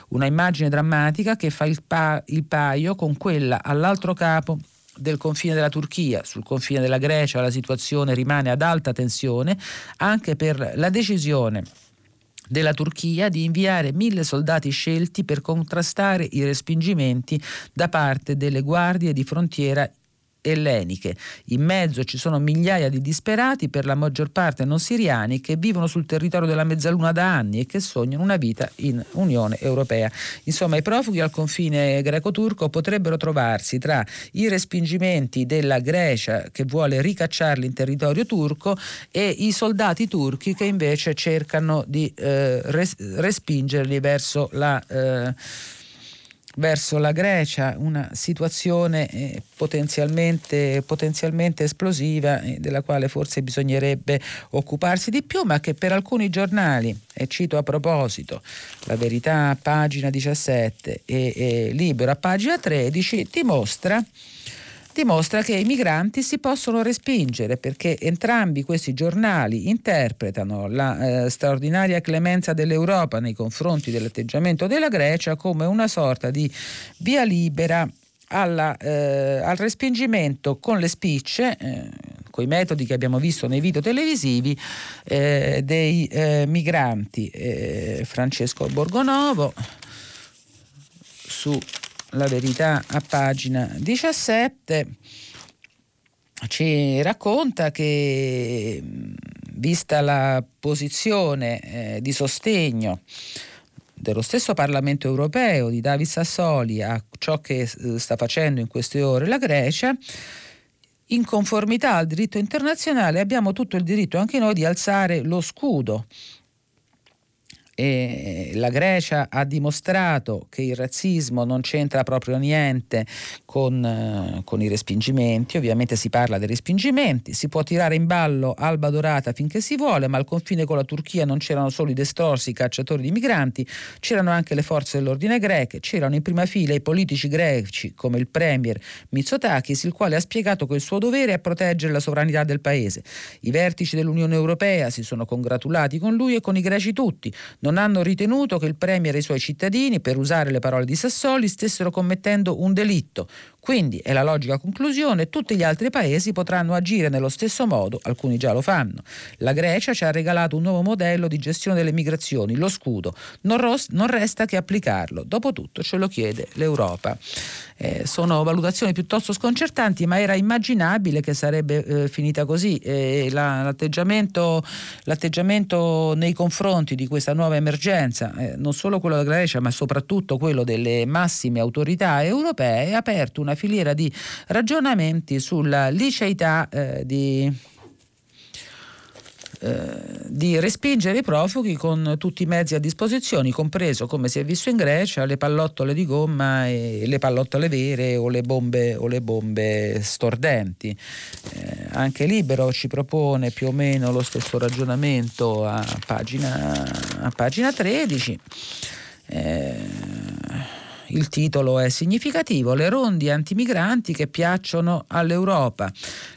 Una immagine drammatica che fa il, pa- il paio con quella all'altro capo del confine della Turchia, sul confine della Grecia la situazione rimane ad alta tensione anche per la decisione della Turchia di inviare mille soldati scelti per contrastare i respingimenti da parte delle guardie di frontiera elleniche. In mezzo ci sono migliaia di disperati, per la maggior parte non siriani, che vivono sul territorio della mezzaluna da anni e che sognano una vita in Unione Europea. Insomma, i profughi al confine greco-turco potrebbero trovarsi tra i respingimenti della Grecia che vuole ricacciarli in territorio turco e i soldati turchi che invece cercano di eh, res- respingerli verso la eh, verso la Grecia, una situazione eh, potenzialmente, potenzialmente, esplosiva eh, della quale forse bisognerebbe occuparsi di più, ma che per alcuni giornali, e cito a proposito la verità pagina 17 e, e Libero a pagina 13, dimostra dimostra che i migranti si possono respingere perché entrambi questi giornali interpretano la eh, straordinaria clemenza dell'Europa nei confronti dell'atteggiamento della Grecia come una sorta di via libera alla, eh, al respingimento con le spicce, eh, i metodi che abbiamo visto nei video televisivi, eh, dei eh, migranti. Eh, Francesco Borgonovo su la verità a pagina 17 ci racconta che vista la posizione eh, di sostegno dello stesso Parlamento europeo, di David Sassoli, a ciò che eh, sta facendo in queste ore la Grecia, in conformità al diritto internazionale abbiamo tutto il diritto anche noi di alzare lo scudo e la Grecia ha dimostrato che il razzismo non c'entra proprio niente con, eh, con, i respingimenti, ovviamente si parla dei respingimenti, si può tirare in ballo Alba Dorata finché si vuole, ma al confine con la Turchia non c'erano solo i destrorsi, i cacciatori di migranti, c'erano anche le forze dell'ordine greche, c'erano in prima fila i politici greci come il premier Mitsotakis, il quale ha spiegato che il suo dovere è proteggere la sovranità del paese. I vertici dell'Unione Europea si sono congratulati con lui e con i greci tutti non hanno ritenuto che il Premier e i suoi cittadini, per usare le parole di Sassoli, stessero commettendo un delitto. Quindi, è la logica conclusione, tutti gli altri paesi potranno agire nello stesso modo, alcuni già lo fanno. La Grecia ci ha regalato un nuovo modello di gestione delle migrazioni, lo scudo. Non, ros- non resta che applicarlo. Dopotutto ce lo chiede l'Europa. Eh, sono valutazioni piuttosto sconcertanti, ma era immaginabile che sarebbe eh, finita così. Eh, la, l'atteggiamento, l'atteggiamento, nei confronti di questa nuova emergenza, eh, non solo quello della Grecia, ma soprattutto quello delle massime autorità europee, ha aperto una filiera di ragionamenti sulla liceità eh, di eh, di respingere i profughi con tutti i mezzi a disposizione, compreso, come si è visto in Grecia, le pallottole di gomma e le pallottole vere o le bombe, o le bombe stordenti. Eh, anche Libero ci propone più o meno lo stesso ragionamento a pagina, a pagina 13. Eh, il titolo è significativo, le rondi antimigranti che piacciono all'Europa.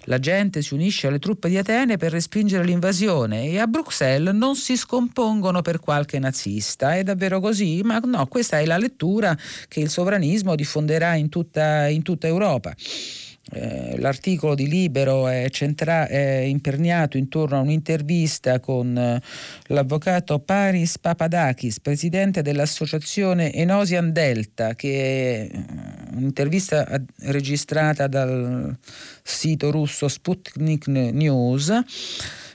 La gente si unisce alle truppe di Atene per respingere l'invasione e a Bruxelles non si scompongono per qualche nazista. È davvero così? Ma no, questa è la lettura che il sovranismo diffonderà in tutta, in tutta Europa. Eh, l'articolo di Libero è, centra- è, imperniato intorno a un'intervista con eh, l'avvocato Paris Papadakis, presidente dell'associazione Enosian Delta, che è eh, un'intervista registrata dal sito russo Sputnik News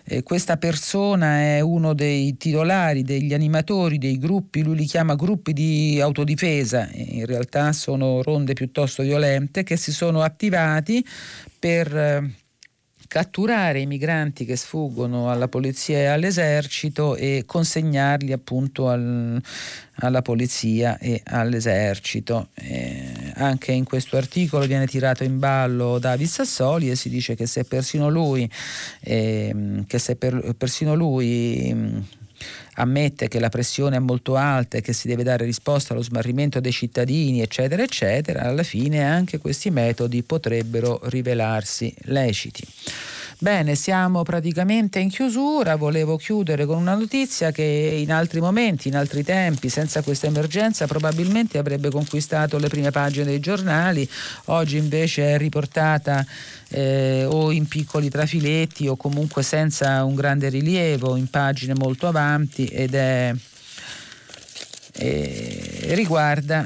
eh, questa persona è uno dei titolari, degli animatori dei gruppi, lui li chiama gruppi di autodifesa, in realtà sono ronde piuttosto violente che si sono attivati per eh, catturare i migranti che sfuggono alla polizia e all'esercito e consegnarli appunto al, alla polizia e all'esercito. Eh, anche in questo articolo viene tirato in ballo David Sassoli e si dice che se persino lui, eh, che se per, persino lui mm, ammette che la pressione è molto alta e che si deve dare risposta allo smarrimento dei cittadini, eccetera, eccetera, alla fine anche questi metodi potrebbero rivelarsi leciti. Bene, siamo praticamente in chiusura, volevo chiudere con una notizia che in altri momenti, in altri tempi, senza questa emergenza probabilmente avrebbe conquistato le prime pagine dei giornali, oggi invece è riportata eh, o in piccoli trafiletti o comunque senza un grande rilievo, in pagine molto avanti ed è, eh, riguarda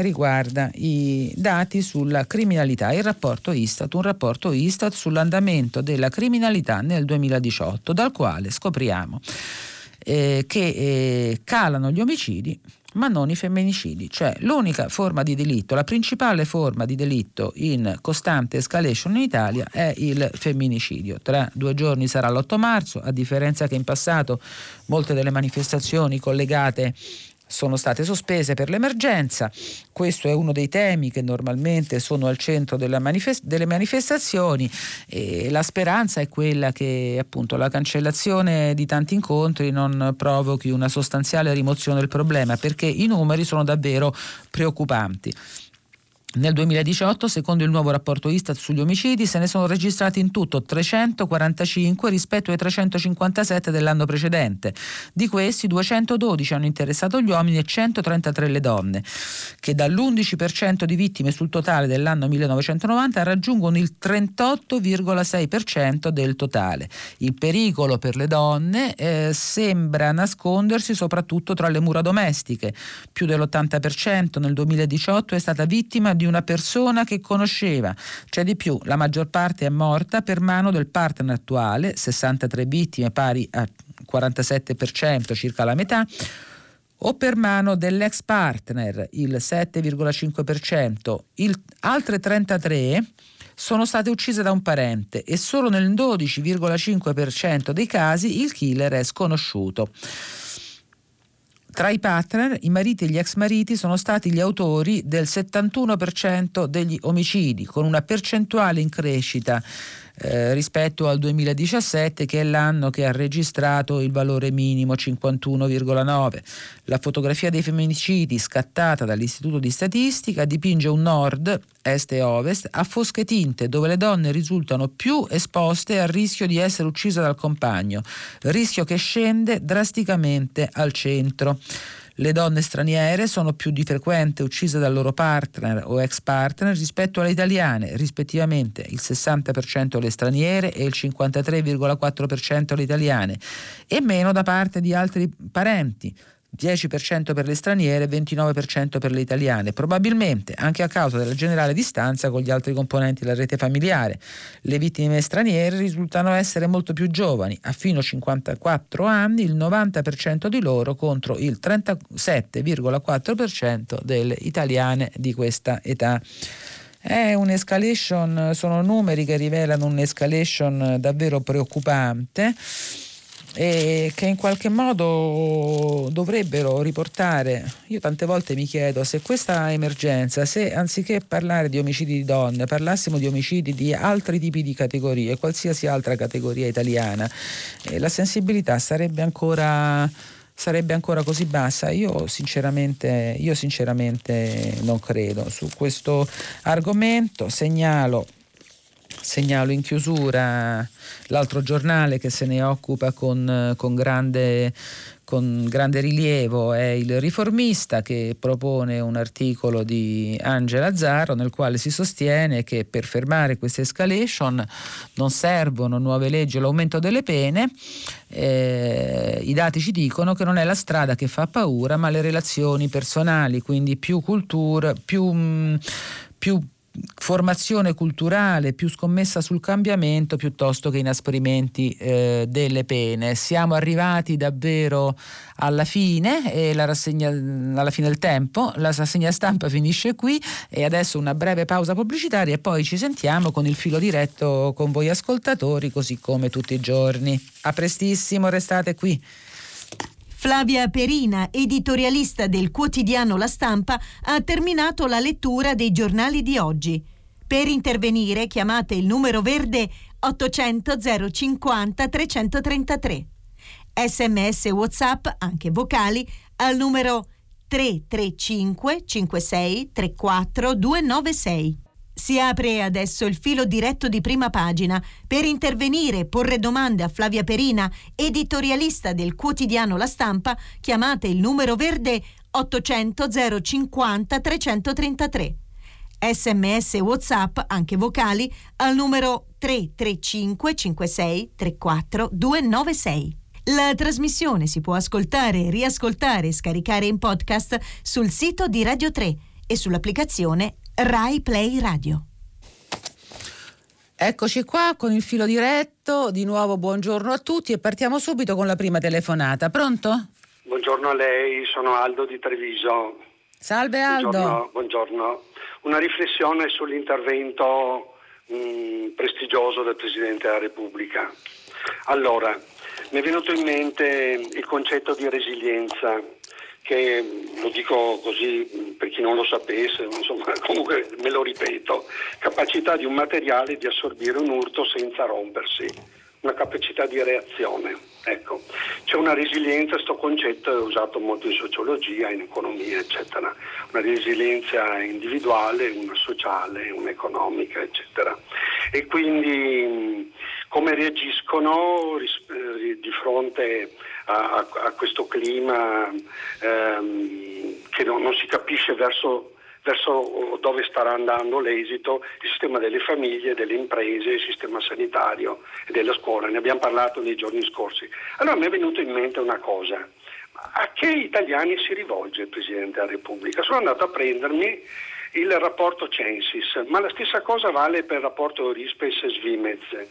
riguarda i dati sulla criminalità, il rapporto Istat, un rapporto Istat sull'andamento della criminalità nel 2018, dal quale scopriamo eh, che eh, calano gli omicidi ma non i femminicidi, cioè l'unica forma di delitto, la principale forma di delitto in costante escalation in Italia è il femminicidio. Tra due giorni sarà l'8 marzo, a differenza che in passato molte delle manifestazioni collegate sono state sospese per l'emergenza. Questo è uno dei temi che normalmente sono al centro manifest- delle manifestazioni e la speranza è quella che appunto la cancellazione di tanti incontri non provochi una sostanziale rimozione del problema perché i numeri sono davvero preoccupanti. Nel 2018, secondo il nuovo rapporto Istat sugli omicidi, se ne sono registrati in tutto 345 rispetto ai 357 dell'anno precedente. Di questi 212 hanno interessato gli uomini e 133 le donne, che dall'11% di vittime sul totale dell'anno 1990 raggiungono il 38,6% del totale. Il pericolo per le donne eh, sembra nascondersi soprattutto tra le mura domestiche. Più dell'80% nel 2018 è stata vittima di di una persona che conosceva. C'è di più, la maggior parte è morta per mano del partner attuale, 63 vittime pari a 47%, circa la metà, o per mano dell'ex partner, il 7,5%. Il, altre 33 sono state uccise da un parente e solo nel 12,5% dei casi il killer è sconosciuto. Tra i partner, i mariti e gli ex mariti sono stati gli autori del 71% degli omicidi, con una percentuale in crescita eh, rispetto al 2017 che è l'anno che ha registrato il valore minimo 51,9. La fotografia dei femminicidi scattata dall'Istituto di Statistica dipinge un nord, est e ovest, a fosche tinte dove le donne risultano più esposte al rischio di essere uccise dal compagno, rischio che scende drasticamente al centro. Le donne straniere sono più di frequente uccise dal loro partner o ex partner rispetto alle italiane, rispettivamente il 60% le straniere e il 53,4% le italiane, e meno da parte di altri parenti. 10% per le straniere e 29% per le italiane, probabilmente anche a causa della generale distanza con gli altri componenti della rete familiare. Le vittime straniere risultano essere molto più giovani, a fino a 54 anni il 90% di loro contro il 37,4% delle italiane di questa età. È un'escalation, sono numeri che rivelano un'escalation davvero preoccupante e che in qualche modo dovrebbero riportare, io tante volte mi chiedo se questa emergenza, se anziché parlare di omicidi di donne, parlassimo di omicidi di altri tipi di categorie, qualsiasi altra categoria italiana, eh, la sensibilità sarebbe ancora sarebbe ancora così bassa? Io sinceramente, io sinceramente non credo. Su questo argomento segnalo Segnalo in chiusura l'altro giornale che se ne occupa con, con grande con grande rilievo è il riformista che propone un articolo di Angela Zarro nel quale si sostiene che per fermare questa escalation non servono nuove leggi l'aumento delle pene. Eh, I dati ci dicono che non è la strada che fa paura ma le relazioni personali, quindi più cultura, più, mm, più formazione culturale più scommessa sul cambiamento piuttosto che inasprimenti eh, delle pene. Siamo arrivati davvero alla fine, e la rassegna, alla fine del tempo, la rassegna stampa finisce qui e adesso una breve pausa pubblicitaria e poi ci sentiamo con il filo diretto con voi ascoltatori così come tutti i giorni. A prestissimo, restate qui. Flavia Perina, editorialista del quotidiano La Stampa, ha terminato la lettura dei giornali di oggi. Per intervenire chiamate il numero verde 800 050 333. Sms WhatsApp, anche vocali, al numero 335 56 34 296. Si apre adesso il filo diretto di prima pagina. Per intervenire e porre domande a Flavia Perina, editorialista del quotidiano La Stampa, chiamate il numero verde 800 050 333. Sms WhatsApp, anche vocali, al numero 335 56 34 296. La trasmissione si può ascoltare, riascoltare e scaricare in podcast sul sito di Radio 3 e sull'applicazione Rai Play Radio. Eccoci qua con il filo diretto, di nuovo buongiorno a tutti e partiamo subito con la prima telefonata. Pronto? Buongiorno a lei, sono Aldo di Treviso. Salve Aldo. Buongiorno. buongiorno. Una riflessione sull'intervento mh, mm, prestigioso del Presidente della Repubblica. Allora, mi è venuto in mente il concetto di resilienza che lo dico così per chi non lo sapesse, insomma, comunque me lo ripeto, capacità di un materiale di assorbire un urto senza rompersi, una capacità di reazione. Ecco, c'è una resilienza, questo concetto è usato molto in sociologia, in economia, eccetera, una resilienza individuale, una sociale, una economica, eccetera. E quindi come reagiscono eh, di fronte a, a questo clima ehm, che non, non, si capisce verso, verso, dove starà andando l'esito, il sistema delle famiglie, delle imprese, il sistema sanitario e della scuola. Ne abbiamo parlato nei giorni scorsi. Allora mi è venuto in mente una cosa. A che italiani si rivolge il Presidente della Repubblica? Sono andato a prendermi il rapporto Censis, ma la stessa cosa vale per il rapporto Rispes-Svimez. Il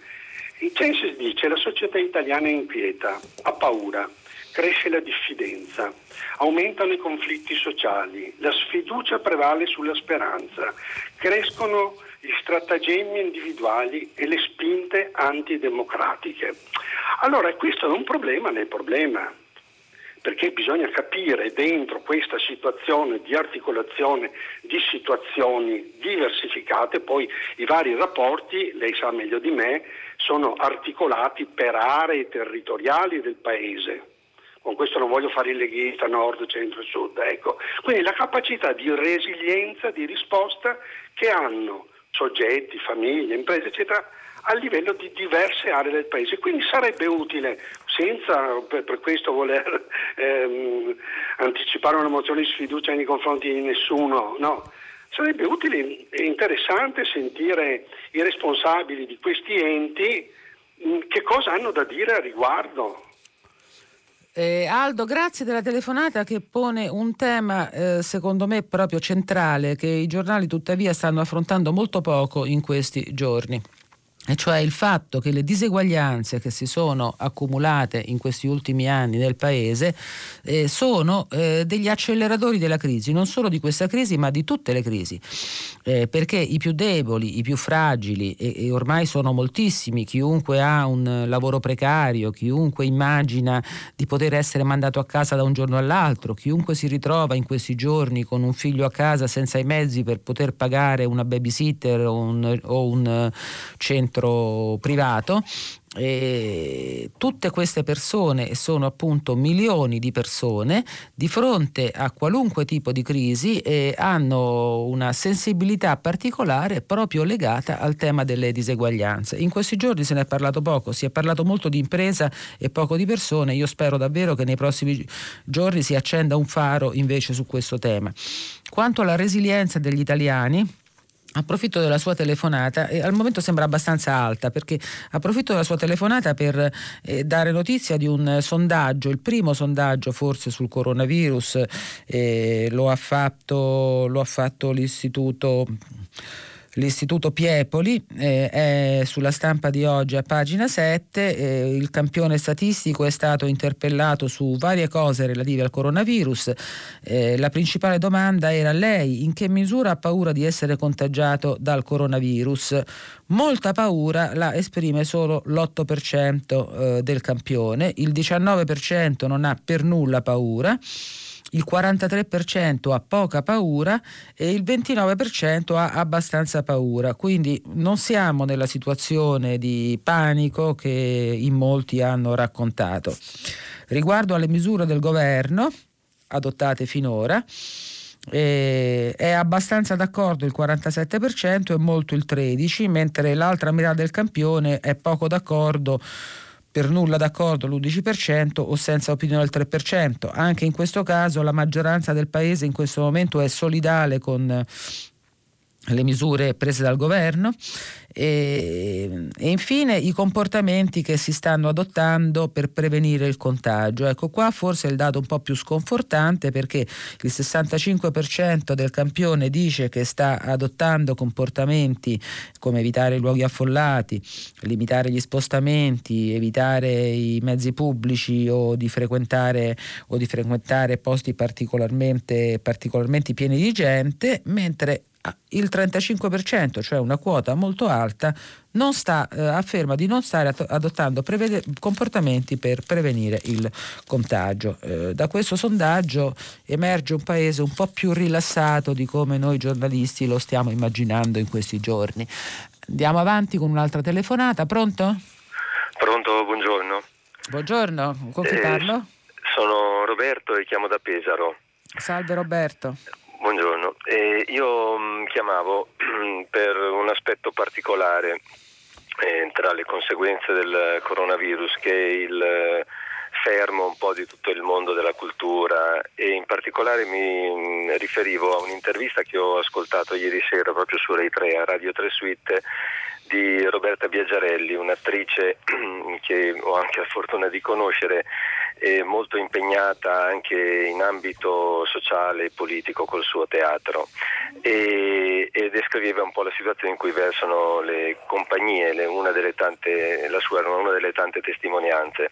Censis dice che la società italiana è inquieta, ha paura, cresce la diffidenza, aumentano i conflitti sociali, la sfiducia prevale sulla speranza, crescono gli stratagemmi individuali e le spinte antidemocratiche. Allora questo è un problema nel problema perché bisogna capire dentro questa situazione di articolazione di situazioni diversificate, poi i vari rapporti, lei sa meglio di me, sono articolati per aree territoriali del Paese. Con questo non voglio fare il leghista nord, centro e sud. Ecco. Quindi la capacità di resilienza, di risposta che hanno soggetti, famiglie, imprese, eccetera, a livello di diverse aree del paese. Quindi sarebbe utile, senza per, per questo voler ehm, anticipare una mozione di sfiducia nei confronti di nessuno, no. Sarebbe utile e interessante sentire i responsabili di questi enti mm, che cosa hanno da dire a riguardo. Eh, Aldo, grazie della telefonata che pone un tema eh, secondo me proprio centrale che i giornali tuttavia stanno affrontando molto poco in questi giorni e cioè il fatto che le diseguaglianze che si sono accumulate in questi ultimi anni nel Paese eh, sono eh, degli acceleratori della crisi, non solo di questa crisi ma di tutte le crisi, eh, perché i più deboli, i più fragili, e, e, ormai sono moltissimi, chiunque ha un lavoro precario, chiunque immagina di poter essere mandato a casa da un giorno all'altro, chiunque si ritrova in questi giorni con un figlio a casa senza i mezzi per poter pagare una babysitter o un, o un centro centro privato e tutte queste persone, e sono appunto milioni di persone, di fronte a qualunque tipo di crisi eh, hanno una sensibilità particolare proprio legata al tema delle diseguaglianze. In questi giorni se ne è parlato poco, si è parlato molto di impresa e poco di persone, io spero davvero che nei prossimi giorni si accenda un faro invece su questo tema. Quanto alla resilienza degli italiani, Approfitto della sua telefonata, e al momento sembra abbastanza alta, perché approfitto della sua telefonata per eh, dare notizia di un sondaggio, il primo sondaggio forse sul coronavirus, eh, lo, ha fatto, lo ha fatto l'istituto l'Istituto Piepoli, eh, è sulla stampa di oggi a pagina 7, eh, il campione statistico è stato interpellato su varie cose relative al coronavirus, eh, la principale domanda era lei in che misura ha paura di essere contagiato dal coronavirus? Molta paura la esprime solo l'8% eh, del campione, il 19% non ha per nulla paura il 43% ha poca paura e il 29% ha abbastanza paura. Quindi non siamo nella situazione di panico che in molti hanno raccontato. Riguardo alle misure del governo adottate finora, eh, è abbastanza d'accordo il 47% e molto il 13%, mentre l'altra metà del campione è poco d'accordo per nulla d'accordo l'11% o senza opinione al 3%. Anche in questo caso la maggioranza del paese in questo momento è solidale con le misure prese dal governo e, e, infine i comportamenti che si stanno adottando per prevenire il contagio. Ecco qua forse è il dato un po' più sconfortante perché il 65% del campione dice che sta adottando comportamenti come evitare i luoghi affollati, limitare gli spostamenti, evitare i mezzi pubblici o di frequentare, o di frequentare posti particolarmente, particolarmente pieni di gente, mentre il 35%, cioè una quota molto alta, non sta, eh, afferma di non stare adottando prevede- comportamenti per prevenire il contagio. Eh, da questo sondaggio emerge un paese un po' più rilassato di come noi giornalisti lo stiamo immaginando in questi giorni. Andiamo avanti con un'altra telefonata, pronto? Pronto, buongiorno. Buongiorno, con chi eh, parlo? Sono Roberto e chiamo da Pesaro. Salve Roberto. Buongiorno, eh, io mh, mm, chiamavo per un aspetto particolare eh, tra le conseguenze del coronavirus che è il eh, fermo un po' di tutto il mondo della cultura e in particolare mi mm, riferivo a un'intervista che ho ascoltato ieri sera proprio su Rai 3 a Radio 3 Suite di Roberta Biagiarelli, un'attrice che ho anche la fortuna di conoscere molto impegnata anche in ambito sociale e politico col suo teatro e, e, descriveva un po' la situazione in cui versano le compagnie, le, una tante, la sua era una delle tante testimonianze,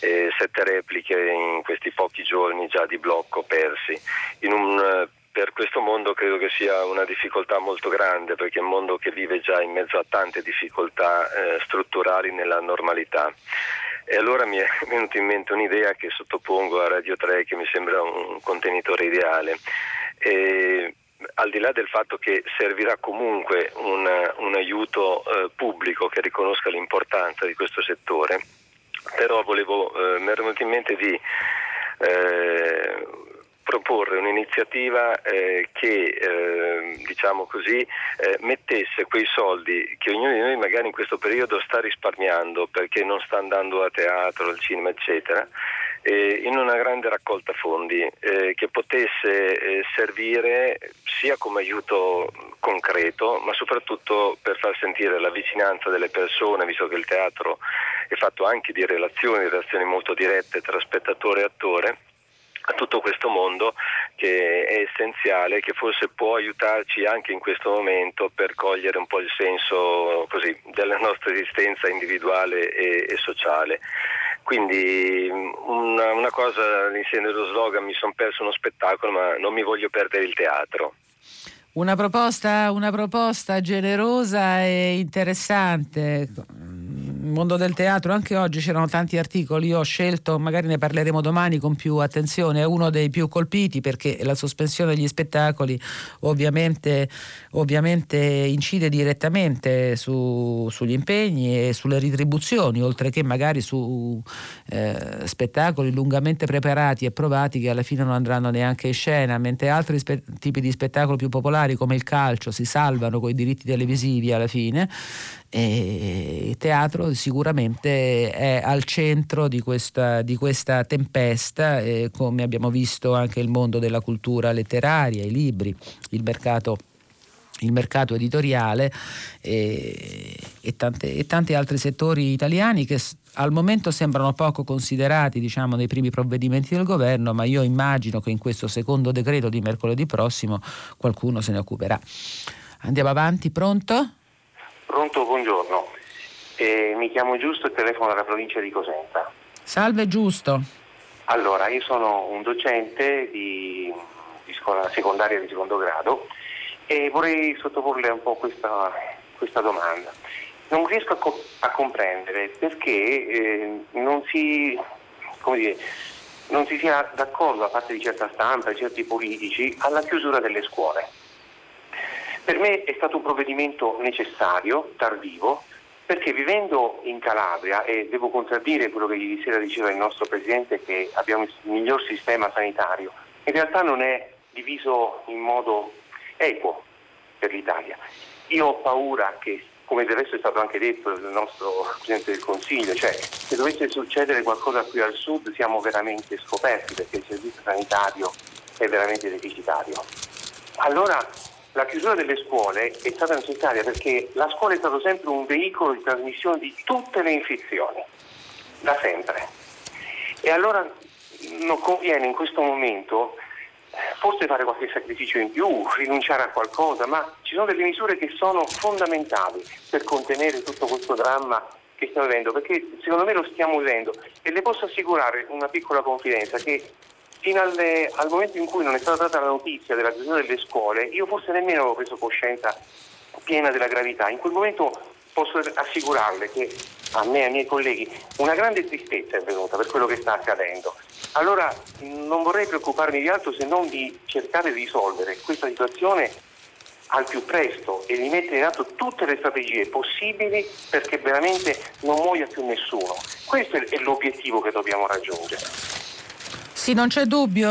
eh, sette repliche in questi pochi giorni già di blocco persi. Un, per questo mondo credo che sia una difficoltà molto grande perché è un mondo che vive già in mezzo a tante difficoltà eh, strutturali nella normalità. E allora mi è venuta in mente un'idea che sottopongo a Radio 3 che mi sembra un contenitore ideale. E, al di là del fatto che servirà comunque un, un aiuto eh, pubblico che riconosca l'importanza di questo settore, però volevo, eh, mi è venuto in mente di eh, proporre un'iniziativa eh, che eh, diciamo così, eh, mettesse quei soldi che ognuno di noi magari in questo periodo sta risparmiando perché non sta andando a teatro, al cinema eccetera in una grande raccolta fondi eh, che potesse eh, servire sia come aiuto concreto ma soprattutto per far sentire la vicinanza delle persone visto che il teatro è fatto anche di relazioni, relazioni molto dirette tra spettatore e attore a tutto questo mondo che è essenziale, che forse può aiutarci anche in questo momento per cogliere un po' il senso così, della nostra esistenza individuale e, e sociale. Quindi una, una cosa all'insieme dello slogan, mi sono perso uno spettacolo ma non mi voglio perdere il teatro. Una proposta, una proposta generosa e interessante mondo del teatro, anche oggi c'erano tanti articoli, io ho scelto, magari ne parleremo domani con più attenzione, è uno dei più colpiti perché la sospensione degli spettacoli ovviamente, ovviamente incide direttamente su, sugli impegni e sulle ritribuzioni, oltre che magari su eh, spettacoli lungamente preparati e provati che alla fine non andranno neanche in scena, mentre altri spe- tipi di spettacoli più popolari come il calcio si salvano con i diritti televisivi alla fine e il teatro sicuramente è al centro di questa, di questa tempesta, eh, come abbiamo visto anche il mondo della cultura letteraria, i libri, il mercato il mercato editoriale e, e, tante, e, tanti altri settori italiani che al momento sembrano poco considerati diciamo, nei primi provvedimenti del governo, ma io immagino che in questo secondo decreto di mercoledì prossimo qualcuno se ne occuperà. Andiamo avanti, pronto? Pronto, buongiorno. Eh, mi chiamo Giusto e telefono dalla provincia di Cosenza. Salve Giusto. Allora, io sono un docente di, di scuola secondaria di secondo grado e vorrei sottoporle un po' questa, questa domanda. Non riesco a, co- a comprendere perché eh, non, si, dire, non si sia d'accordo da parte di certa stampa, di certi politici, alla chiusura delle scuole. Per me è stato un provvedimento necessario, tardivo, perché vivendo in Calabria, e devo contraddire quello che ieri sera diceva il nostro Presidente che abbiamo il miglior sistema sanitario, in realtà non è diviso in modo equo per l'Italia. Io ho paura che, come del resto è stato anche detto dal nostro Presidente del Consiglio, cioè se dovesse succedere qualcosa qui al sud siamo veramente scoperti perché il servizio sanitario è veramente deficitario. Allora la chiusura delle scuole è stata necessaria perché la scuola è stato sempre un veicolo di trasmissione di tutte le infezioni, da sempre. E allora non conviene in questo momento eh, forse fare qualche sacrificio in più, rinunciare a qualcosa, ma ci sono delle misure che sono fondamentali per contenere tutto questo dramma che stiamo vivendo, perché secondo me lo stiamo vivendo e le posso assicurare una piccola confidenza che fino alle, al momento in cui non è stata data la notizia della chiusura delle scuole, io forse nemmeno avevo preso coscienza piena della gravità. In quel momento posso assicurarle che a me e ai miei colleghi una grande tristezza è venuta per quello che sta accadendo. Allora non vorrei preoccuparmi di altro se non di cercare di risolvere questa situazione al più presto e di mettere in atto tutte le strategie possibili perché veramente non muoia più nessuno. Questo è l'obiettivo che dobbiamo raggiungere. Sì, non c'è dubbio,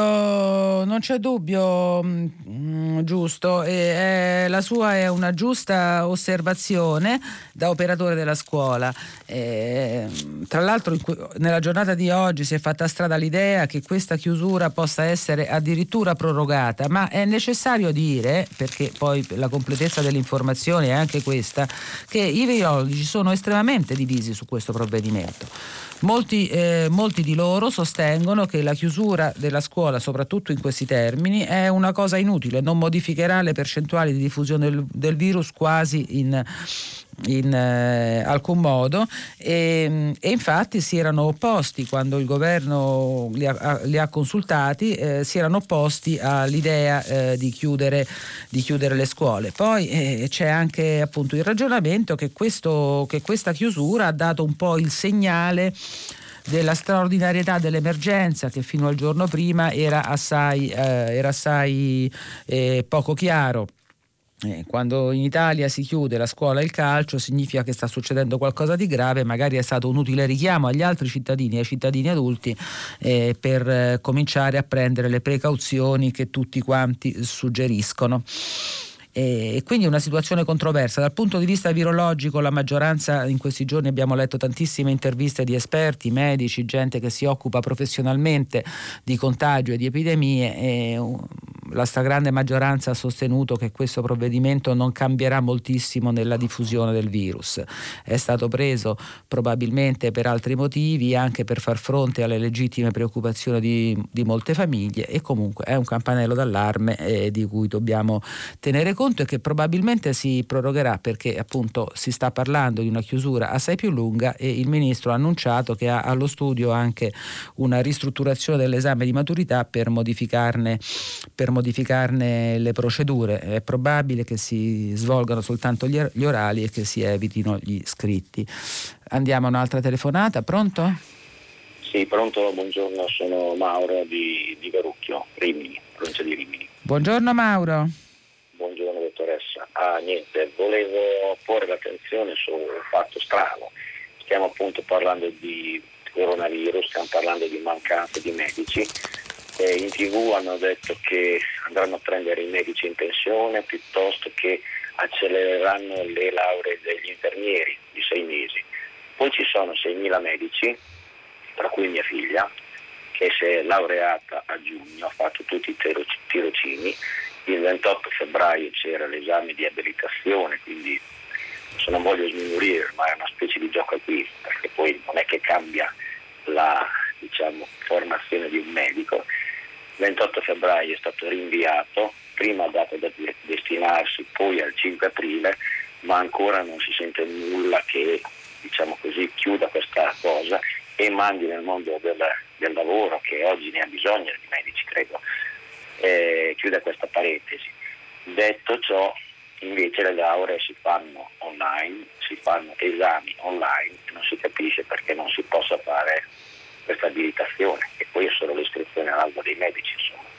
non c'è dubbio, mh, mm, giusto, e, eh, la sua è una giusta osservazione da operatore della scuola. E, tra l'altro nella giornata di oggi si è fatta strada l'idea che questa chiusura possa essere addirittura prorogata, ma è necessario dire, perché poi la completezza dell'informazione è anche questa, che i virologi sono estremamente divisi su questo provvedimento. Molti, eh, molti di loro sostengono che la chiusura della scuola, soprattutto in questi termini, è una cosa inutile, non modificherà le percentuali di diffusione del, del virus quasi in in eh, alcun modo e, e, infatti si erano opposti quando il governo li ha, li ha consultati eh, si erano opposti all'idea eh, di, chiudere, di, chiudere, le scuole poi eh, c'è anche appunto il ragionamento che, questo, che questa chiusura ha dato un po' il segnale della straordinarietà dell'emergenza che fino al giorno prima era assai, eh, era assai eh, poco chiaro. Eh, quando in Italia si chiude la scuola e il calcio significa che sta succedendo qualcosa di grave, magari è stato un utile richiamo agli altri cittadini, ai cittadini adulti, eh, per eh, cominciare a prendere le precauzioni che tutti quanti suggeriscono e quindi una situazione controversa. Dal punto di vista virologico la maggioranza in questi giorni abbiamo letto tantissime interviste di esperti, medici, gente che si occupa professionalmente di contagio e di epidemie e la stragrande maggioranza ha sostenuto che questo provvedimento non cambierà moltissimo nella diffusione del virus. È stato preso probabilmente per altri motivi, anche per far fronte alle legittime preoccupazioni di, di molte famiglie e comunque è un campanello d'allarme eh, di cui dobbiamo tenere conto e che probabilmente si prorogherà perché appunto si sta parlando di una chiusura assai più lunga e il ministro ha annunciato che ha allo studio anche una ristrutturazione dell'esame di maturità per modificarne, per modificarne le procedure. È probabile che si svolgano soltanto gli, gli orali e che si evitino gli scritti. Andiamo a un'altra telefonata, pronto? Sì, pronto, buongiorno, sono Mauro di, di Verucchio, Rimini, provincia di Rimini. Buongiorno Mauro. Buongiorno dottoressa. Ah, niente, volevo porre l'attenzione su un fatto strano. Stiamo appunto parlando di coronavirus, stiamo parlando di mancanza di medici eh, in tv hanno detto che andranno a prendere i medici in pensione piuttosto che accelereranno le lauree degli infermieri di sei mesi. Poi ci sono 6.000 medici, tra cui mia figlia, che si è laureata a giugno, ha fatto tutti i tirocini, il 28 febbraio c'era l'esame di abilitazione, quindi se non voglio sminuire, ma è una specie di gioco qui, perché poi non è che cambia la diciamo, formazione di un medico, 28 febbraio è stato rinviato, prima data da destinarsi, poi al 5 aprile, ma ancora non si sente nulla che diciamo così, chiuda questa cosa e mandi nel mondo del, del lavoro, che oggi ne ha bisogno di medici, credo, eh, chiuda questa parentesi. Detto ciò, invece le lauree si fanno online, si fanno esami online, non si capisce perché non si possa fare questa abilitazione e poi è solo l'iscrizione all'albo dei medici. Insomma.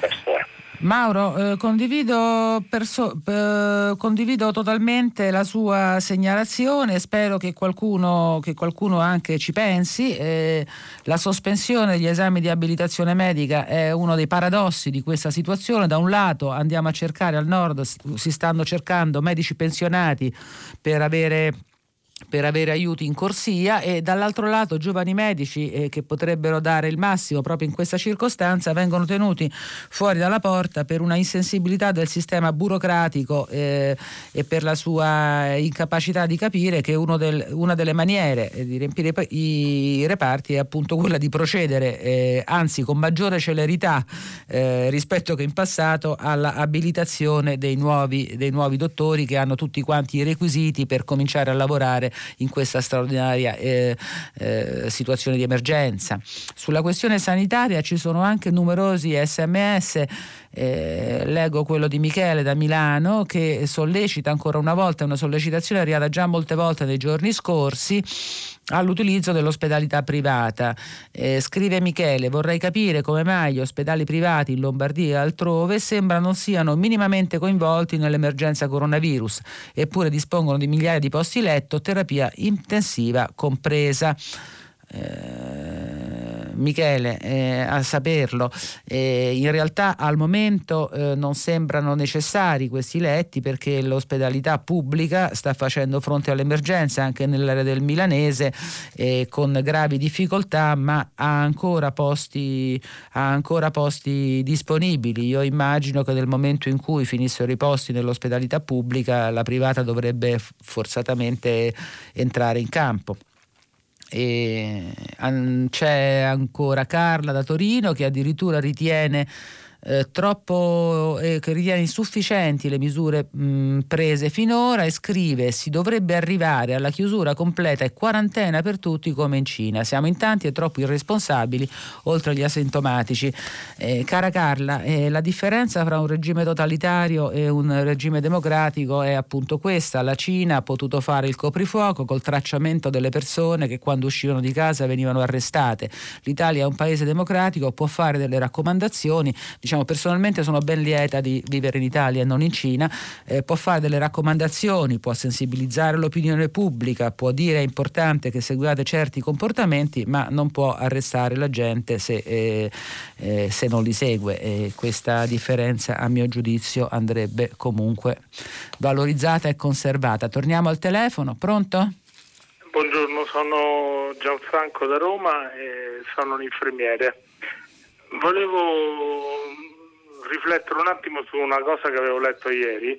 Questo è. Mauro, eh, condivido, perso- eh, condivido, totalmente la sua segnalazione, spero che qualcuno, che qualcuno anche ci pensi. Eh, la sospensione degli esami di abilitazione medica è uno dei paradossi di questa situazione. Da un lato andiamo a cercare al nord, si stanno cercando medici pensionati per avere per avere aiuti in corsia e dall'altro lato giovani medici eh, che potrebbero dare il massimo proprio in questa circostanza vengono tenuti fuori dalla porta per una insensibilità del sistema burocratico eh, e per la sua incapacità di capire che del, una delle maniere di riempire i reparti è appunto quella di procedere eh, anzi con maggiore celerità eh, rispetto che in passato all'abilitazione dei nuovi, dei nuovi dottori che hanno tutti quanti i requisiti per cominciare a lavorare in questa straordinaria eh, eh, situazione di emergenza. Sulla questione sanitaria ci sono anche numerosi sms eh, leggo quello di Michele da Milano che sollecita ancora una volta una sollecitazione arrivata già molte volte nei giorni scorsi all'utilizzo dell'ospedalità privata. Eh, scrive Michele, vorrei capire come mai gli ospedali privati in Lombardia e altrove sembra non siano minimamente coinvolti nell'emergenza coronavirus, eppure dispongono di migliaia di posti letto, terapia intensiva compresa. Eh, Michele eh, a saperlo. Eh, in realtà al momento eh, non sembrano necessari questi letti perché l'ospedalità pubblica sta facendo fronte all'emergenza anche nell'area del Milanese eh, con gravi difficoltà ma ha ancora, posti, ha ancora posti disponibili. Io immagino che nel momento in cui finissero i posti nell'ospedalità pubblica la privata dovrebbe forzatamente entrare in campo. E c'è ancora Carla da Torino che addirittura ritiene eh, troppo, eh, che ritiene insufficienti le misure mh, prese finora e scrive si dovrebbe arrivare alla chiusura completa e quarantena per tutti come in Cina. Siamo in tanti e troppo irresponsabili oltre agli asintomatici. Eh, cara Carla, eh, la differenza fra un regime totalitario e un regime democratico è appunto questa. La Cina ha potuto fare il coprifuoco col tracciamento delle persone che quando uscivano di casa venivano arrestate. L'Italia è un paese democratico, può fare delle raccomandazioni, diciamo diciamo, personalmente sono ben lieta di vivere in Italia e non in Cina, eh, può fare delle raccomandazioni, può sensibilizzare l'opinione pubblica, può dire è importante che seguiate certi comportamenti, ma non può arrestare la gente se, eh, eh, se non li segue. Questa differenza, a mio giudizio, andrebbe comunque valorizzata e conservata. Torniamo al telefono, pronto? Buongiorno, sono Gianfranco da Roma e sono un infermiere. Volevo riflettere un attimo su una cosa che avevo letto ieri.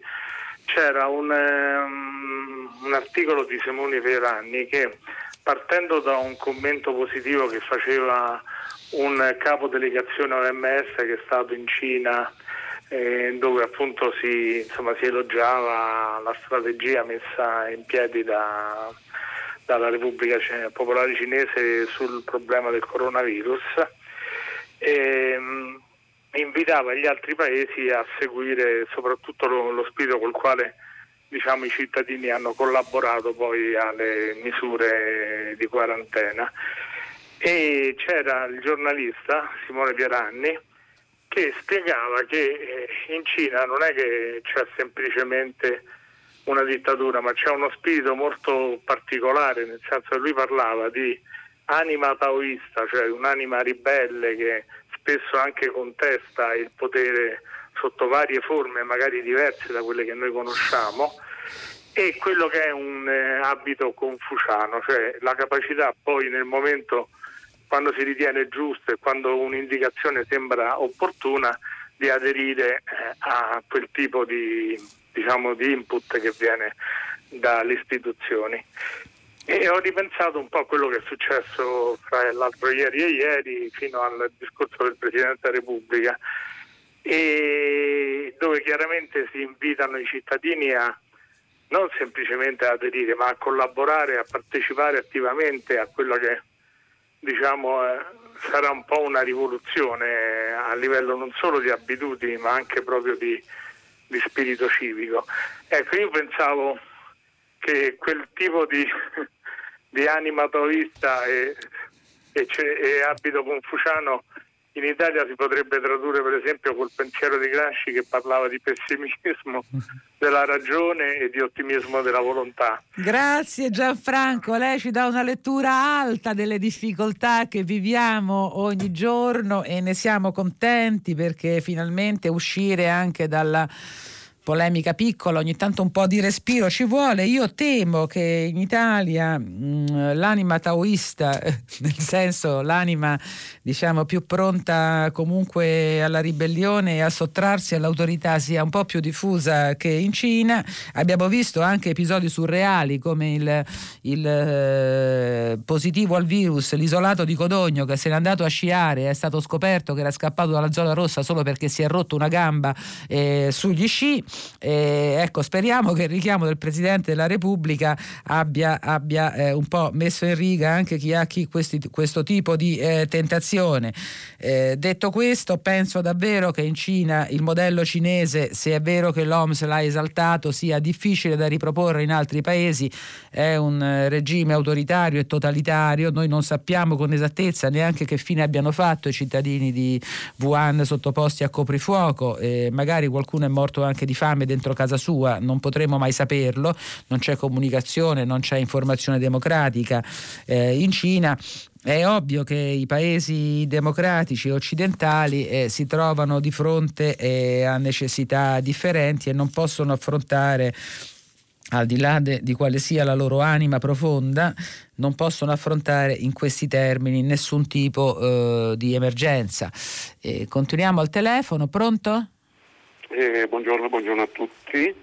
C'era un, um, un articolo di Simone Ferranni che partendo da un commento positivo che faceva un capo delegazione OMS che è stato in Cina eh, dove appunto si, insomma, si, elogiava la strategia messa in piedi da, dalla Repubblica Popolare Cinese sul problema del coronavirus. E, invitava gli altri paesi a seguire soprattutto lo, lo spirito col quale diciamo, i cittadini hanno collaborato poi alle misure di quarantena. E c'era il giornalista Simone Pieranni che spiegava che eh, in Cina non è che c'è semplicemente una dittatura, ma c'è uno spirito molto particolare, nel senso che lui parlava di anima taoista, cioè un'anima ribelle che spesso anche contesta il potere sotto varie forme magari diverse da quelle che noi conosciamo e quello che è un eh, abito confuciano, cioè la capacità poi nel momento quando si ritiene giusto e quando un'indicazione sembra opportuna di aderire eh, a quel tipo di, diciamo, di input che viene dalle istituzioni. E ho ripensato un po' a quello che è successo fra l'altro ieri e ieri fino al discorso del Presidente della Repubblica, dove chiaramente si invitano i cittadini a non semplicemente aderire, ma a collaborare, a partecipare attivamente a quello che diciamo, eh, sarà un po' una rivoluzione a livello non solo di abitudini, ma anche proprio di, di spirito civico. Ecco, io pensavo che quel tipo di di anima taoista e, e, e abito confuciano in Italia si potrebbe tradurre per esempio col pensiero di Gramsci che parlava di pessimismo della ragione e di ottimismo della volontà. Grazie Gianfranco, lei ci dà una lettura alta delle difficoltà che viviamo ogni giorno e ne siamo contenti perché finalmente uscire anche dalla polemica piccola, ogni tanto un po' di respiro ci vuole. Io temo che in Italia mh, mm, l'anima taoista, nel senso l'anima diciamo più pronta comunque alla ribellione e a sottrarsi all'autorità sia un po' più diffusa che in Cina. Abbiamo visto anche episodi surreali come il, il eh, positivo al virus, l'isolato di Codogno che se n'è andato a sciare, è stato scoperto che era scappato dalla zona rossa solo perché si è rotto una gamba eh, sugli sci e ecco, speriamo che il richiamo del Presidente della Repubblica abbia, abbia eh, un po' messo in riga anche chi ha chi questi, questo tipo di eh, tentazione. Eh, detto questo, penso davvero che in Cina il modello cinese, se è vero che l'OMS l'ha esaltato, sia difficile da riproporre in altri paesi. È un eh, regime autoritario e totalitario. Noi non sappiamo con esattezza neanche che fine abbiano fatto i cittadini di Wuhan sottoposti a coprifuoco. magari qualcuno è morto anche di fame fame dentro casa sua, non potremo mai saperlo, non c'è comunicazione, non c'è informazione democratica eh, in Cina. È ovvio che i paesi democratici occidentali eh, si trovano di fronte eh, a necessità differenti e non possono affrontare al di là de, di quale sia la loro anima profonda, non possono affrontare in questi termini nessun tipo eh, di emergenza. Eh, continuiamo al telefono, pronto? Eh, buongiorno, buongiorno, a tutti.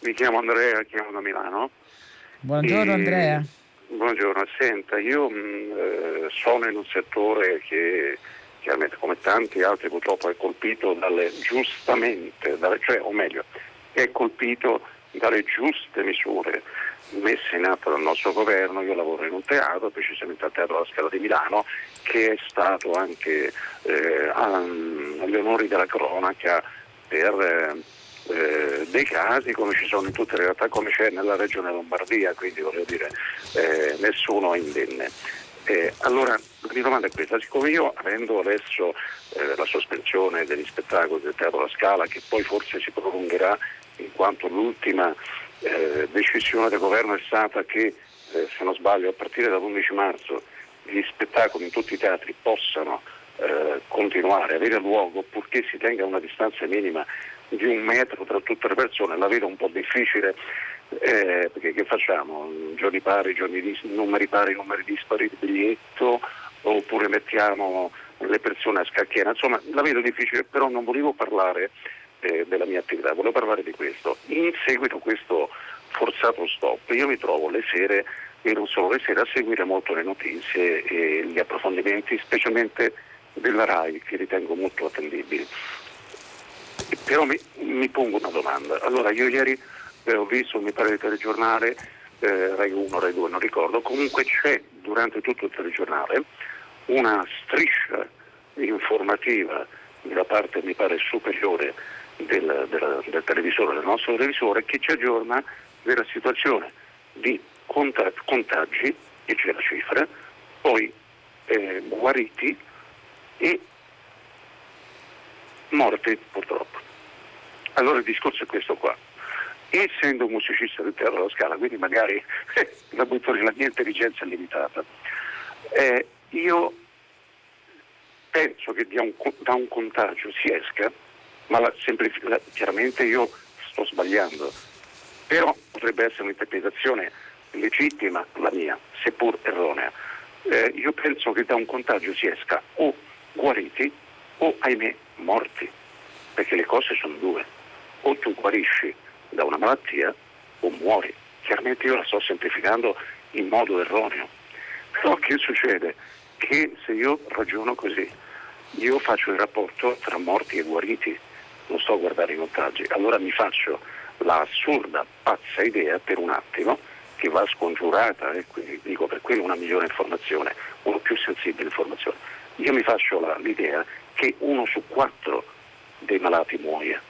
Mi chiamo Andrea, chiamo da Milano. Buongiorno e... Andrea. Buongiorno, senta, io mh, mm, eh, sono in un settore che chiaramente come tanti altri purtroppo è colpito dalle giustamente, dalle, cioè, o meglio, è colpito dalle giuste misure messe in atto dal nostro governo. Io lavoro in un teatro, precisamente al Teatro La Scala di Milano, che è stato anche eh, agli onori della cronaca per eh, dei casi come ci sono in tutte le realtà, come c'è nella regione Lombardia, quindi voglio dire eh, nessuno è indenne. Eh, allora la mia domanda è questa, siccome io avendo adesso eh, la sospensione degli spettacoli del Teatro La Scala, che poi forse si prolungherà in quanto l'ultima eh, decisione del governo è stata che, eh, se non sbaglio, a partire dall'11 marzo gli spettacoli in tutti i teatri possano eh, continuare, avere luogo purché si tenga una distanza minima di un metro tra tutte le persone, la vedo un po' difficile eh, perché che facciamo? Giorni pari, giorni dis- numeri pari, numeri dispari di biglietto oppure mettiamo le persone a scacchiera, insomma la vedo difficile, però non volevo parlare eh, della mia attività, volevo parlare di questo. In seguito a questo forzato stop io mi trovo le sere e non solo le sere a seguire molto le notizie e gli approfondimenti, specialmente della RAI che ritengo molto attendibili. Però mi, mi pongo una domanda. Allora io ieri eh, ho visto, mi pare, il telegiornale, eh, Rai 1, Rai 2, non ricordo, comunque c'è durante tutto il telegiornale una striscia informativa nella parte, mi pare, superiore del, del, del televisore, del nostro televisore, che ci aggiorna della situazione di contagi, e c'è la cifra, poi eh, guariti e morti purtroppo. Allora il discorso è questo qua. Essendo un musicista del Teatro della Scala, quindi magari la butto la mia intelligenza è limitata, eh, io penso che da un, da un, contagio si esca, ma la, la, chiaramente io sto sbagliando, però potrebbe essere un'interpretazione legittima la mia, seppur erronea. Eh, io penso che da un contagio si esca o guariti o, ahimè, morti, perché le cose sono due. O tu guarisci da una malattia o muori. Chiaramente io la sto semplificando in modo erroneo. Però che succede? Che se io ragiono così, io faccio il rapporto tra morti e guariti, non sto a guardare i contagi, allora mi faccio la assurda, pazza idea per un attimo che va scongiurata e quindi dico per quello una migliore informazione, una più sensibile informazione io mi faccio l'idea che uno su quattro dei malati muoia.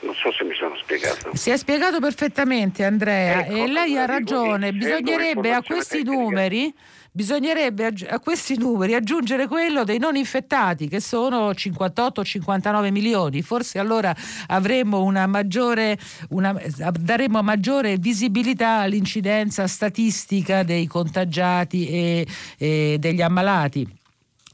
Non so se mi sono spiegato. Si è spiegato perfettamente Andrea ecco, e lei ha ragione, bisognerebbe a questi tecnica. numeri bisognerebbe a questi numeri aggiungere quello dei non infettati che sono 58-59 milioni forse allora avremmo una maggiore una, daremmo maggiore visibilità all'incidenza statistica dei contagiati e, e degli ammalati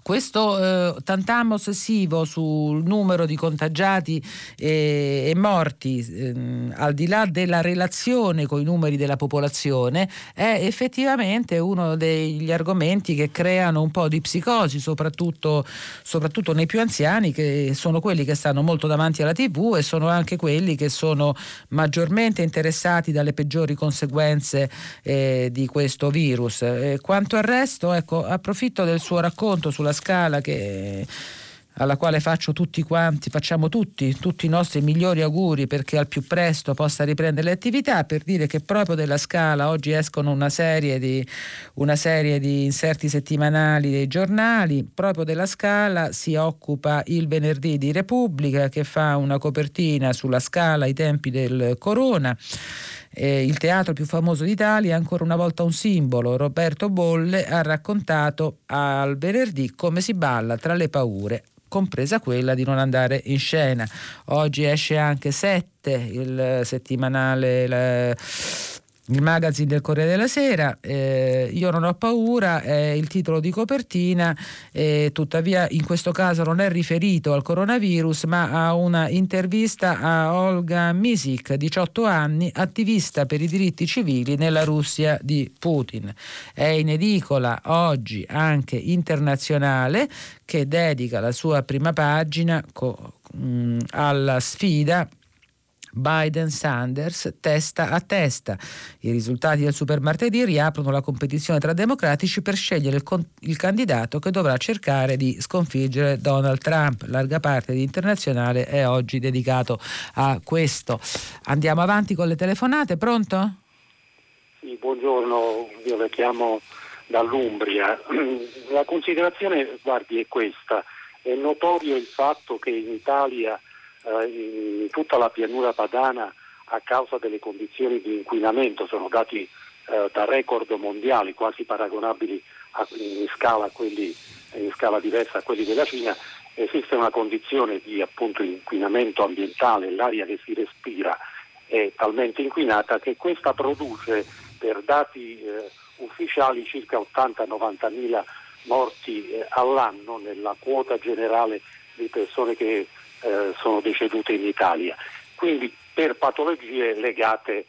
questo eh, tantamo ossessivo sul numero di contagiati e, e morti, ehm, al di là della relazione con i numeri della popolazione, è effettivamente uno degli argomenti che creano un po' di psicosi, soprattutto, soprattutto nei più anziani, che sono quelli che stanno molto davanti alla TV e sono anche quelli che sono maggiormente interessati dalle peggiori conseguenze eh, di questo virus. Eh, quanto al resto, ecco, approfitto del suo racconto sulla scala che alla quale faccio tutti quanti, facciamo tutti, tutti i nostri migliori auguri perché al più presto possa riprendere le attività, per dire che proprio della Scala oggi escono una serie di, una serie di inserti settimanali dei giornali, proprio della Scala si occupa il venerdì di Repubblica che fa una copertina sulla Scala ai tempi del Corona. Eh, il teatro più famoso d'Italia è ancora una volta un simbolo. Roberto Bolle ha raccontato al venerdì come si balla tra le paure compresa quella di non andare in scena. Oggi esce anche Sette, il settimanale... La, il magazine del Corriere della Sera, eh, Io non ho paura, è il titolo di copertina, eh, tuttavia in questo caso non è riferito al coronavirus, ma a una intervista a Olga Misik, 18 anni, attivista per i diritti civili nella Russia di Putin. È in edicola oggi anche internazionale che dedica la sua prima pagina co- mh, alla sfida Biden-Sanders testa a testa. I risultati del supermartedì riaprono la competizione tra democratici per scegliere il, con- il, candidato che dovrà cercare di sconfiggere Donald Trump. Larga parte di internazionale è oggi dedicato a questo. Andiamo avanti con le telefonate, pronto? Sì, buongiorno, io le chiamo dall'Umbria. La considerazione, guardi, è questa. È notorio il fatto che in Italia eh, in tutta la pianura padana a causa delle condizioni di inquinamento, sono dati eh, da record mondiali quasi paragonabili a, in, scala quelli, in, scala diversa a quelli della Cina, esiste una condizione di appunto, inquinamento ambientale, l'aria che si respira è talmente inquinata che questa produce per dati eh, ufficiali circa 80-90 mila morti eh, all'anno nella quota generale di persone che eh, sono decedute in Italia, quindi per patologie legate eh,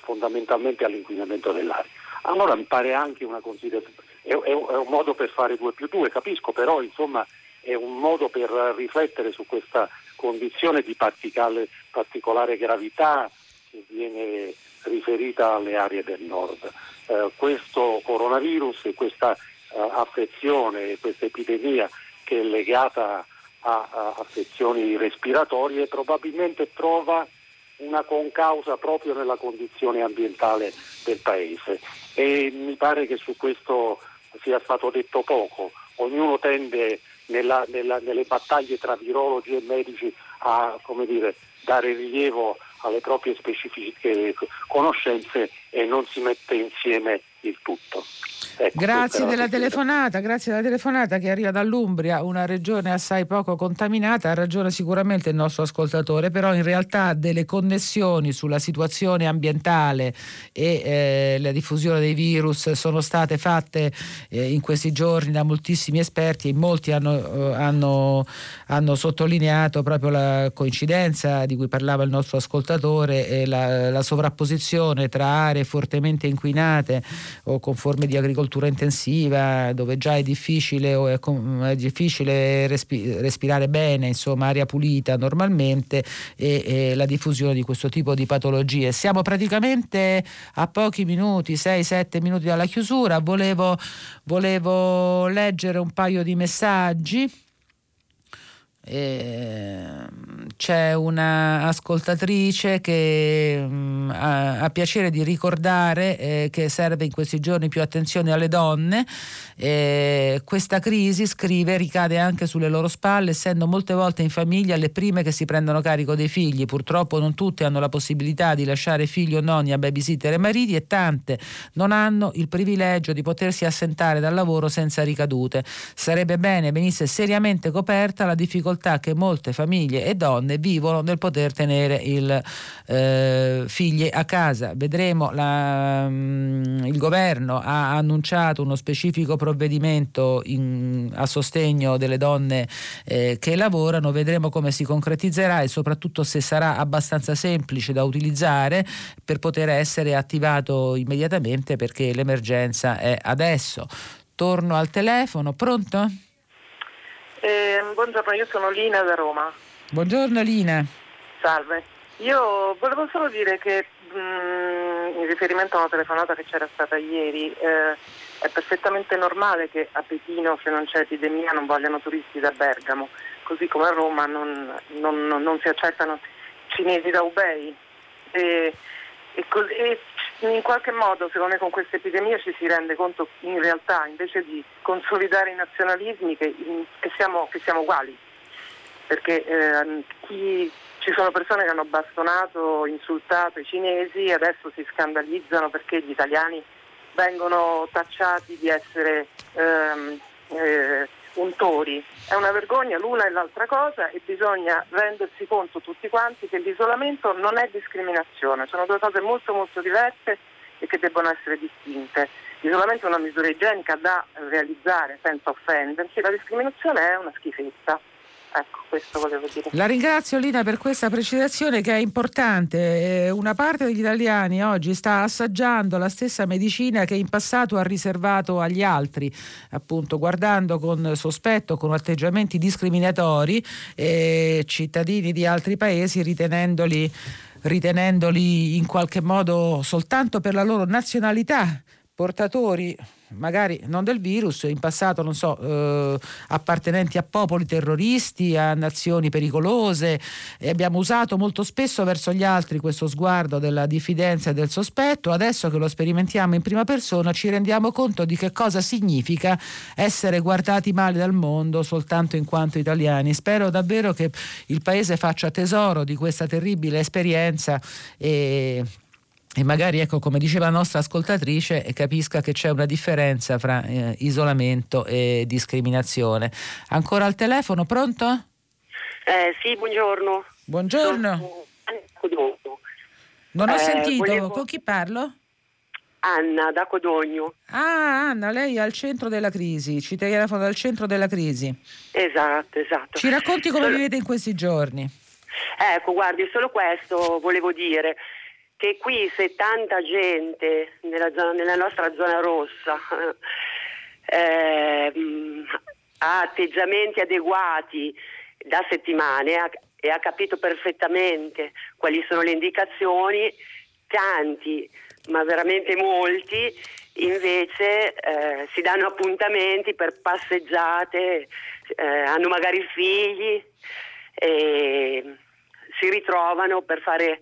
fondamentalmente all'inquinamento dell'aria. Allora mi pare anche una considerazione, è, è, un modo per fare 2 più 2, capisco, però insomma è un modo per riflettere su questa condizione di particolare, particolare gravità che viene riferita alle aree del nord. Eh, questo coronavirus e questa eh, affezione, questa epidemia che è legata a, a affezioni respiratorie probabilmente trova una concausa proprio nella condizione ambientale del paese e mi pare che su questo sia stato detto poco. Ognuno tende nella, nella, nelle battaglie tra virologi e medici a dire, dare rilievo alle proprie specifiche conoscenze e non si mette insieme il tutto. Ecco, grazie della telefonata, grazie della telefonata che arriva dall'Umbria, una regione assai poco contaminata, ha ragione sicuramente il nostro ascoltatore, però in realtà delle connessioni sulla situazione ambientale e eh, la diffusione dei virus sono state fatte eh, in questi giorni da moltissimi esperti e molti hanno, eh, hanno, hanno, sottolineato proprio la coincidenza di cui parlava il nostro ascoltatore e la, la sovrapposizione tra aree fortemente inquinate o con forme di agricoltura intensiva dove già è difficile, è, è difficile respi- respirare bene, insomma aria pulita normalmente e, e, la diffusione di questo tipo di patologie. Siamo praticamente a pochi minuti, 6-7 minuti dalla chiusura, volevo, volevo leggere un paio di messaggi. Eh, c'è una ascoltatrice che mm, ha, ha, piacere di ricordare eh, che serve in questi giorni più attenzione alle donne. Eh, questa crisi, scrive, ricade anche sulle loro spalle, essendo molte volte in famiglia le prime che si prendono carico dei figli. Purtroppo non tutte hanno la possibilità di lasciare figli o nonni a babysitter e mariti e tante non hanno il privilegio di potersi assentare dal lavoro senza ricadute. Sarebbe bene venisse seriamente coperta la difficoltà che molte famiglie e donne vivono nel poter tenere il eh, figli a casa. Vedremo, la, mm, il governo ha annunciato uno specifico provvedimento in, a sostegno delle donne eh, che lavorano, vedremo come si concretizzerà e soprattutto se sarà abbastanza semplice da utilizzare per poter essere attivato immediatamente perché l'emergenza è adesso. Torno al telefono, pronto? Eh, buongiorno, io sono Lina da Roma. Buongiorno Lina. Salve. Io volevo solo dire che mh, mm, in riferimento a una telefonata che c'era stata ieri, eh, è perfettamente normale che a Pechino, se non c'è epidemia, non vogliano turisti da Bergamo, così come a Roma non, non, non si accettano cinesi da Ubei. E, e, e, in qualche modo, secondo me, con questa epidemia ci si rende conto in realtà, invece di consolidare i nazionalismi, che, che, siamo, che siamo, uguali. Perché eh, chi, ci sono persone che hanno bastonato, insultato i cinesi e adesso si scandalizzano perché gli italiani vengono tacciati di essere ehm, eh, untori. È una vergogna l'una e l'altra cosa e bisogna rendersi conto tutti quanti che l'isolamento non è discriminazione, sono due cose molto molto diverse e che debbono essere distinte. L'isolamento è una misura igienica da realizzare senza offendersi, la discriminazione è una schifezza. Ecco, questo volevo dire. La ringrazio Lina per questa precisazione che è importante. Eh, una parte degli italiani oggi sta assaggiando la stessa medicina che in passato ha riservato agli altri, appunto guardando con sospetto, con atteggiamenti discriminatori eh, cittadini di altri paesi ritenendoli ritenendoli in qualche modo soltanto per la loro nazionalità portatori magari non del virus, in passato non so, eh, appartenenti a popoli terroristi, a nazioni pericolose e abbiamo usato molto spesso verso gli altri questo sguardo della diffidenza e del sospetto, adesso che lo sperimentiamo in prima persona ci rendiamo conto di che cosa significa essere guardati male dal mondo soltanto in quanto italiani. Spero davvero che il Paese faccia tesoro di questa terribile esperienza e e magari, ecco, come diceva la nostra ascoltatrice, capisca che c'è una differenza fra eh, isolamento e discriminazione. Ancora al telefono, pronto? Eh, sì, buongiorno. Buongiorno. Non ho eh, sentito, volevo... con chi parlo? Anna da Codogno. Ah, Anna, lei è al centro della crisi, ci telefono dal centro della crisi. Esatto, esatto. Ci racconti come solo... vivete in questi giorni? Ecco, guardi, solo questo volevo dire che qui se tanta gente nella, zona, nella nostra zona rossa eh, ha atteggiamenti adeguati da settimane ha, e ha capito perfettamente quali sono le indicazioni, tanti, ma veramente molti, invece eh, si danno appuntamenti per passeggiate, eh, hanno magari figli e si ritrovano per fare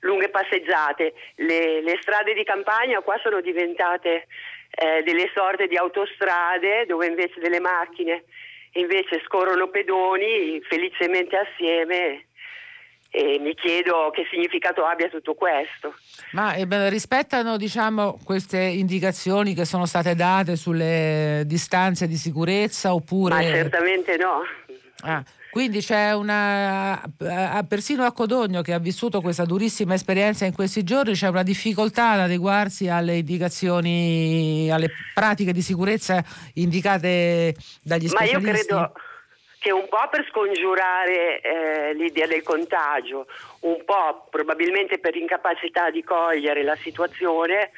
lunghe passeggiate. Le, le strade di campagna qua sono diventate eh, delle sorte di autostrade dove invece delle macchine invece scorrono pedoni felicemente assieme e mi chiedo che significato abbia tutto questo. Ma eh, rispettano diciamo, queste indicazioni che sono state date sulle distanze di sicurezza oppure... Ma certamente no. Ah, quindi c'è una, persino a Codogno che ha vissuto questa durissima esperienza in questi giorni, c'è una difficoltà ad adeguarsi alle indicazioni, alle pratiche di sicurezza indicate dagli specialisti. Ma io credo che un po' per scongiurare eh, l'idea del contagio, un po' probabilmente per incapacità di cogliere la situazione,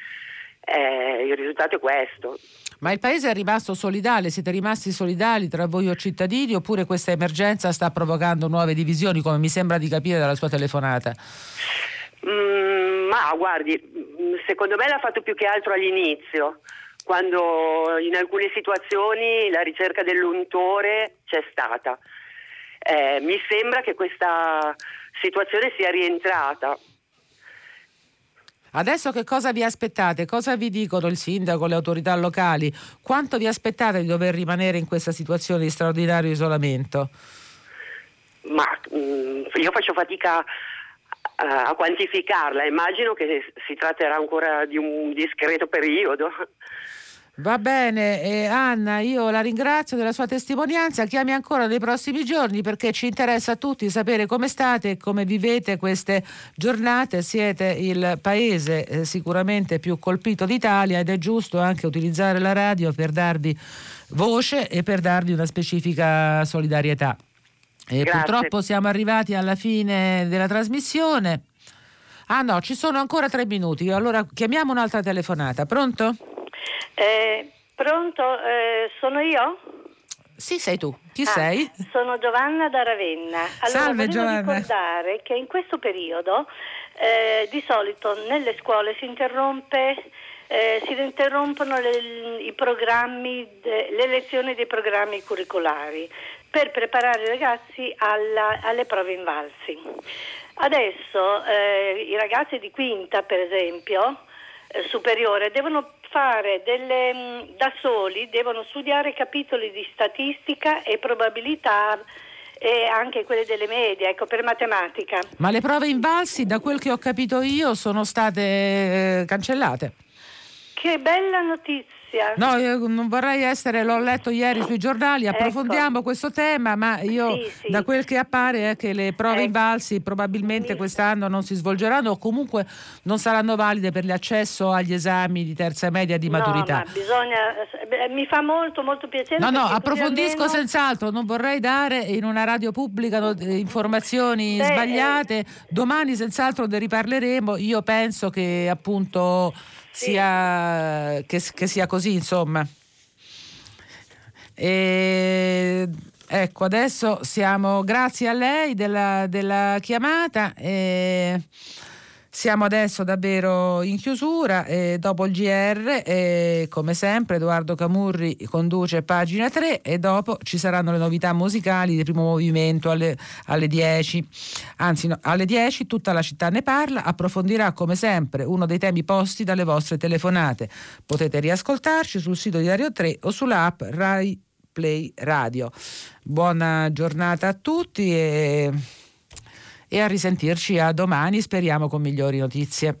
eh, il risultato è questo. Ma il paese è rimasto solidale? Siete rimasti solidali tra voi o cittadini oppure questa emergenza sta provocando nuove divisioni, come mi sembra di capire dalla sua telefonata? Mm, ma guardi, secondo me l'ha fatto più che altro all'inizio, quando in alcune situazioni la ricerca dell'untore c'è stata. Eh, mi sembra che questa situazione sia rientrata Adesso che cosa vi aspettate? Cosa vi dicono il sindaco, le autorità locali? Quanto vi aspettate di dover rimanere in questa situazione di straordinario isolamento? Ma mm, io faccio fatica a, a quantificarla, immagino che si tratterà ancora di un discreto periodo. Va bene, eh, Anna, io la ringrazio della sua testimonianza. Chiami ancora nei prossimi giorni perché ci interessa a tutti sapere come state e come vivete queste giornate. Siete il paese eh, sicuramente più colpito d'Italia ed è giusto anche utilizzare la radio per darvi voce e per darvi una specifica solidarietà. E purtroppo siamo arrivati alla fine della trasmissione. Ah no, ci sono ancora tre minuti. Allora chiamiamo un'altra telefonata. Pronto? Eh, pronto, eh, sono io? Sì, sei tu. Chi ah, sei? Sono Giovanna da Ravenna. Allora, Salve volevo Giovanna. ricordare che in questo periodo eh, di solito nelle scuole si interrompe eh, si interrompono le, i programmi, de, le lezioni dei programmi curricolari per preparare i ragazzi alla, alle prove invalsi. Adesso eh, i ragazzi di quinta, per esempio, eh, superiore, devono fare delle, mh, da soli, devono studiare capitoli di statistica e probabilità e anche quelle delle medie, ecco, per matematica. Ma le prove invalsi, da quel che ho capito io, sono state eh, cancellate. Che bella notizia! No, io non vorrei essere, l'ho letto ieri sui giornali, approfondiamo Ecco. questo tema, ma io Sì, sì. da quel che appare è che le prove Ecco. invalsi probabilmente quest'anno non si svolgeranno o comunque non saranno valide per l'accesso agli esami di terza media di maturità. No, ma bisogna, beh, mi fa molto molto piacere. No, no, approfondisco almeno- senz'altro, non vorrei dare in una radio pubblica eh, informazioni Beh, sbagliate. Domani senz'altro ne riparleremo. Io penso che appunto sia, che, che sia così, insomma. E, ecco, adesso siamo, grazie a lei della, della chiamata. e siamo adesso davvero in chiusura, e dopo il GR, e come sempre Edoardo Camurri conduce pagina 3 e dopo ci saranno le novità musicali del primo movimento alle, alle 10. Anzi, no, alle 10 tutta la città ne parla, approfondirà come sempre uno dei temi posti dalle vostre telefonate. Potete riascoltarci sul sito di Radio 3 o sull'app Rai Play Radio. Buona giornata a tutti e e a risentirci a domani, speriamo con migliori notizie.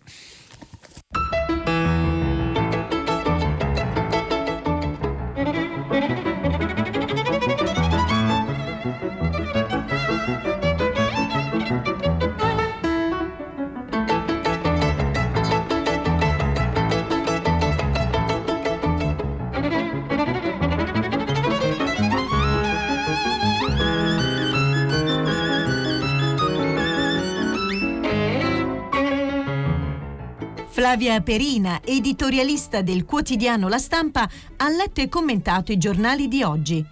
Flavia Perina, editorialista del quotidiano La Stampa, ha letto e commentato i giornali di oggi.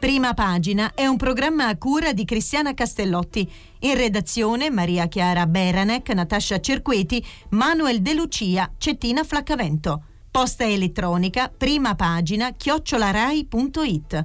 Prima pagina è un programma a cura di Cristiana Castellotti. In redazione Maria Chiara Beranec, Natascia Cerqueti, Manuel De Lucia, Cettina Flaccavento. Posta elettronica, prima pagina, chiocciolarai.it.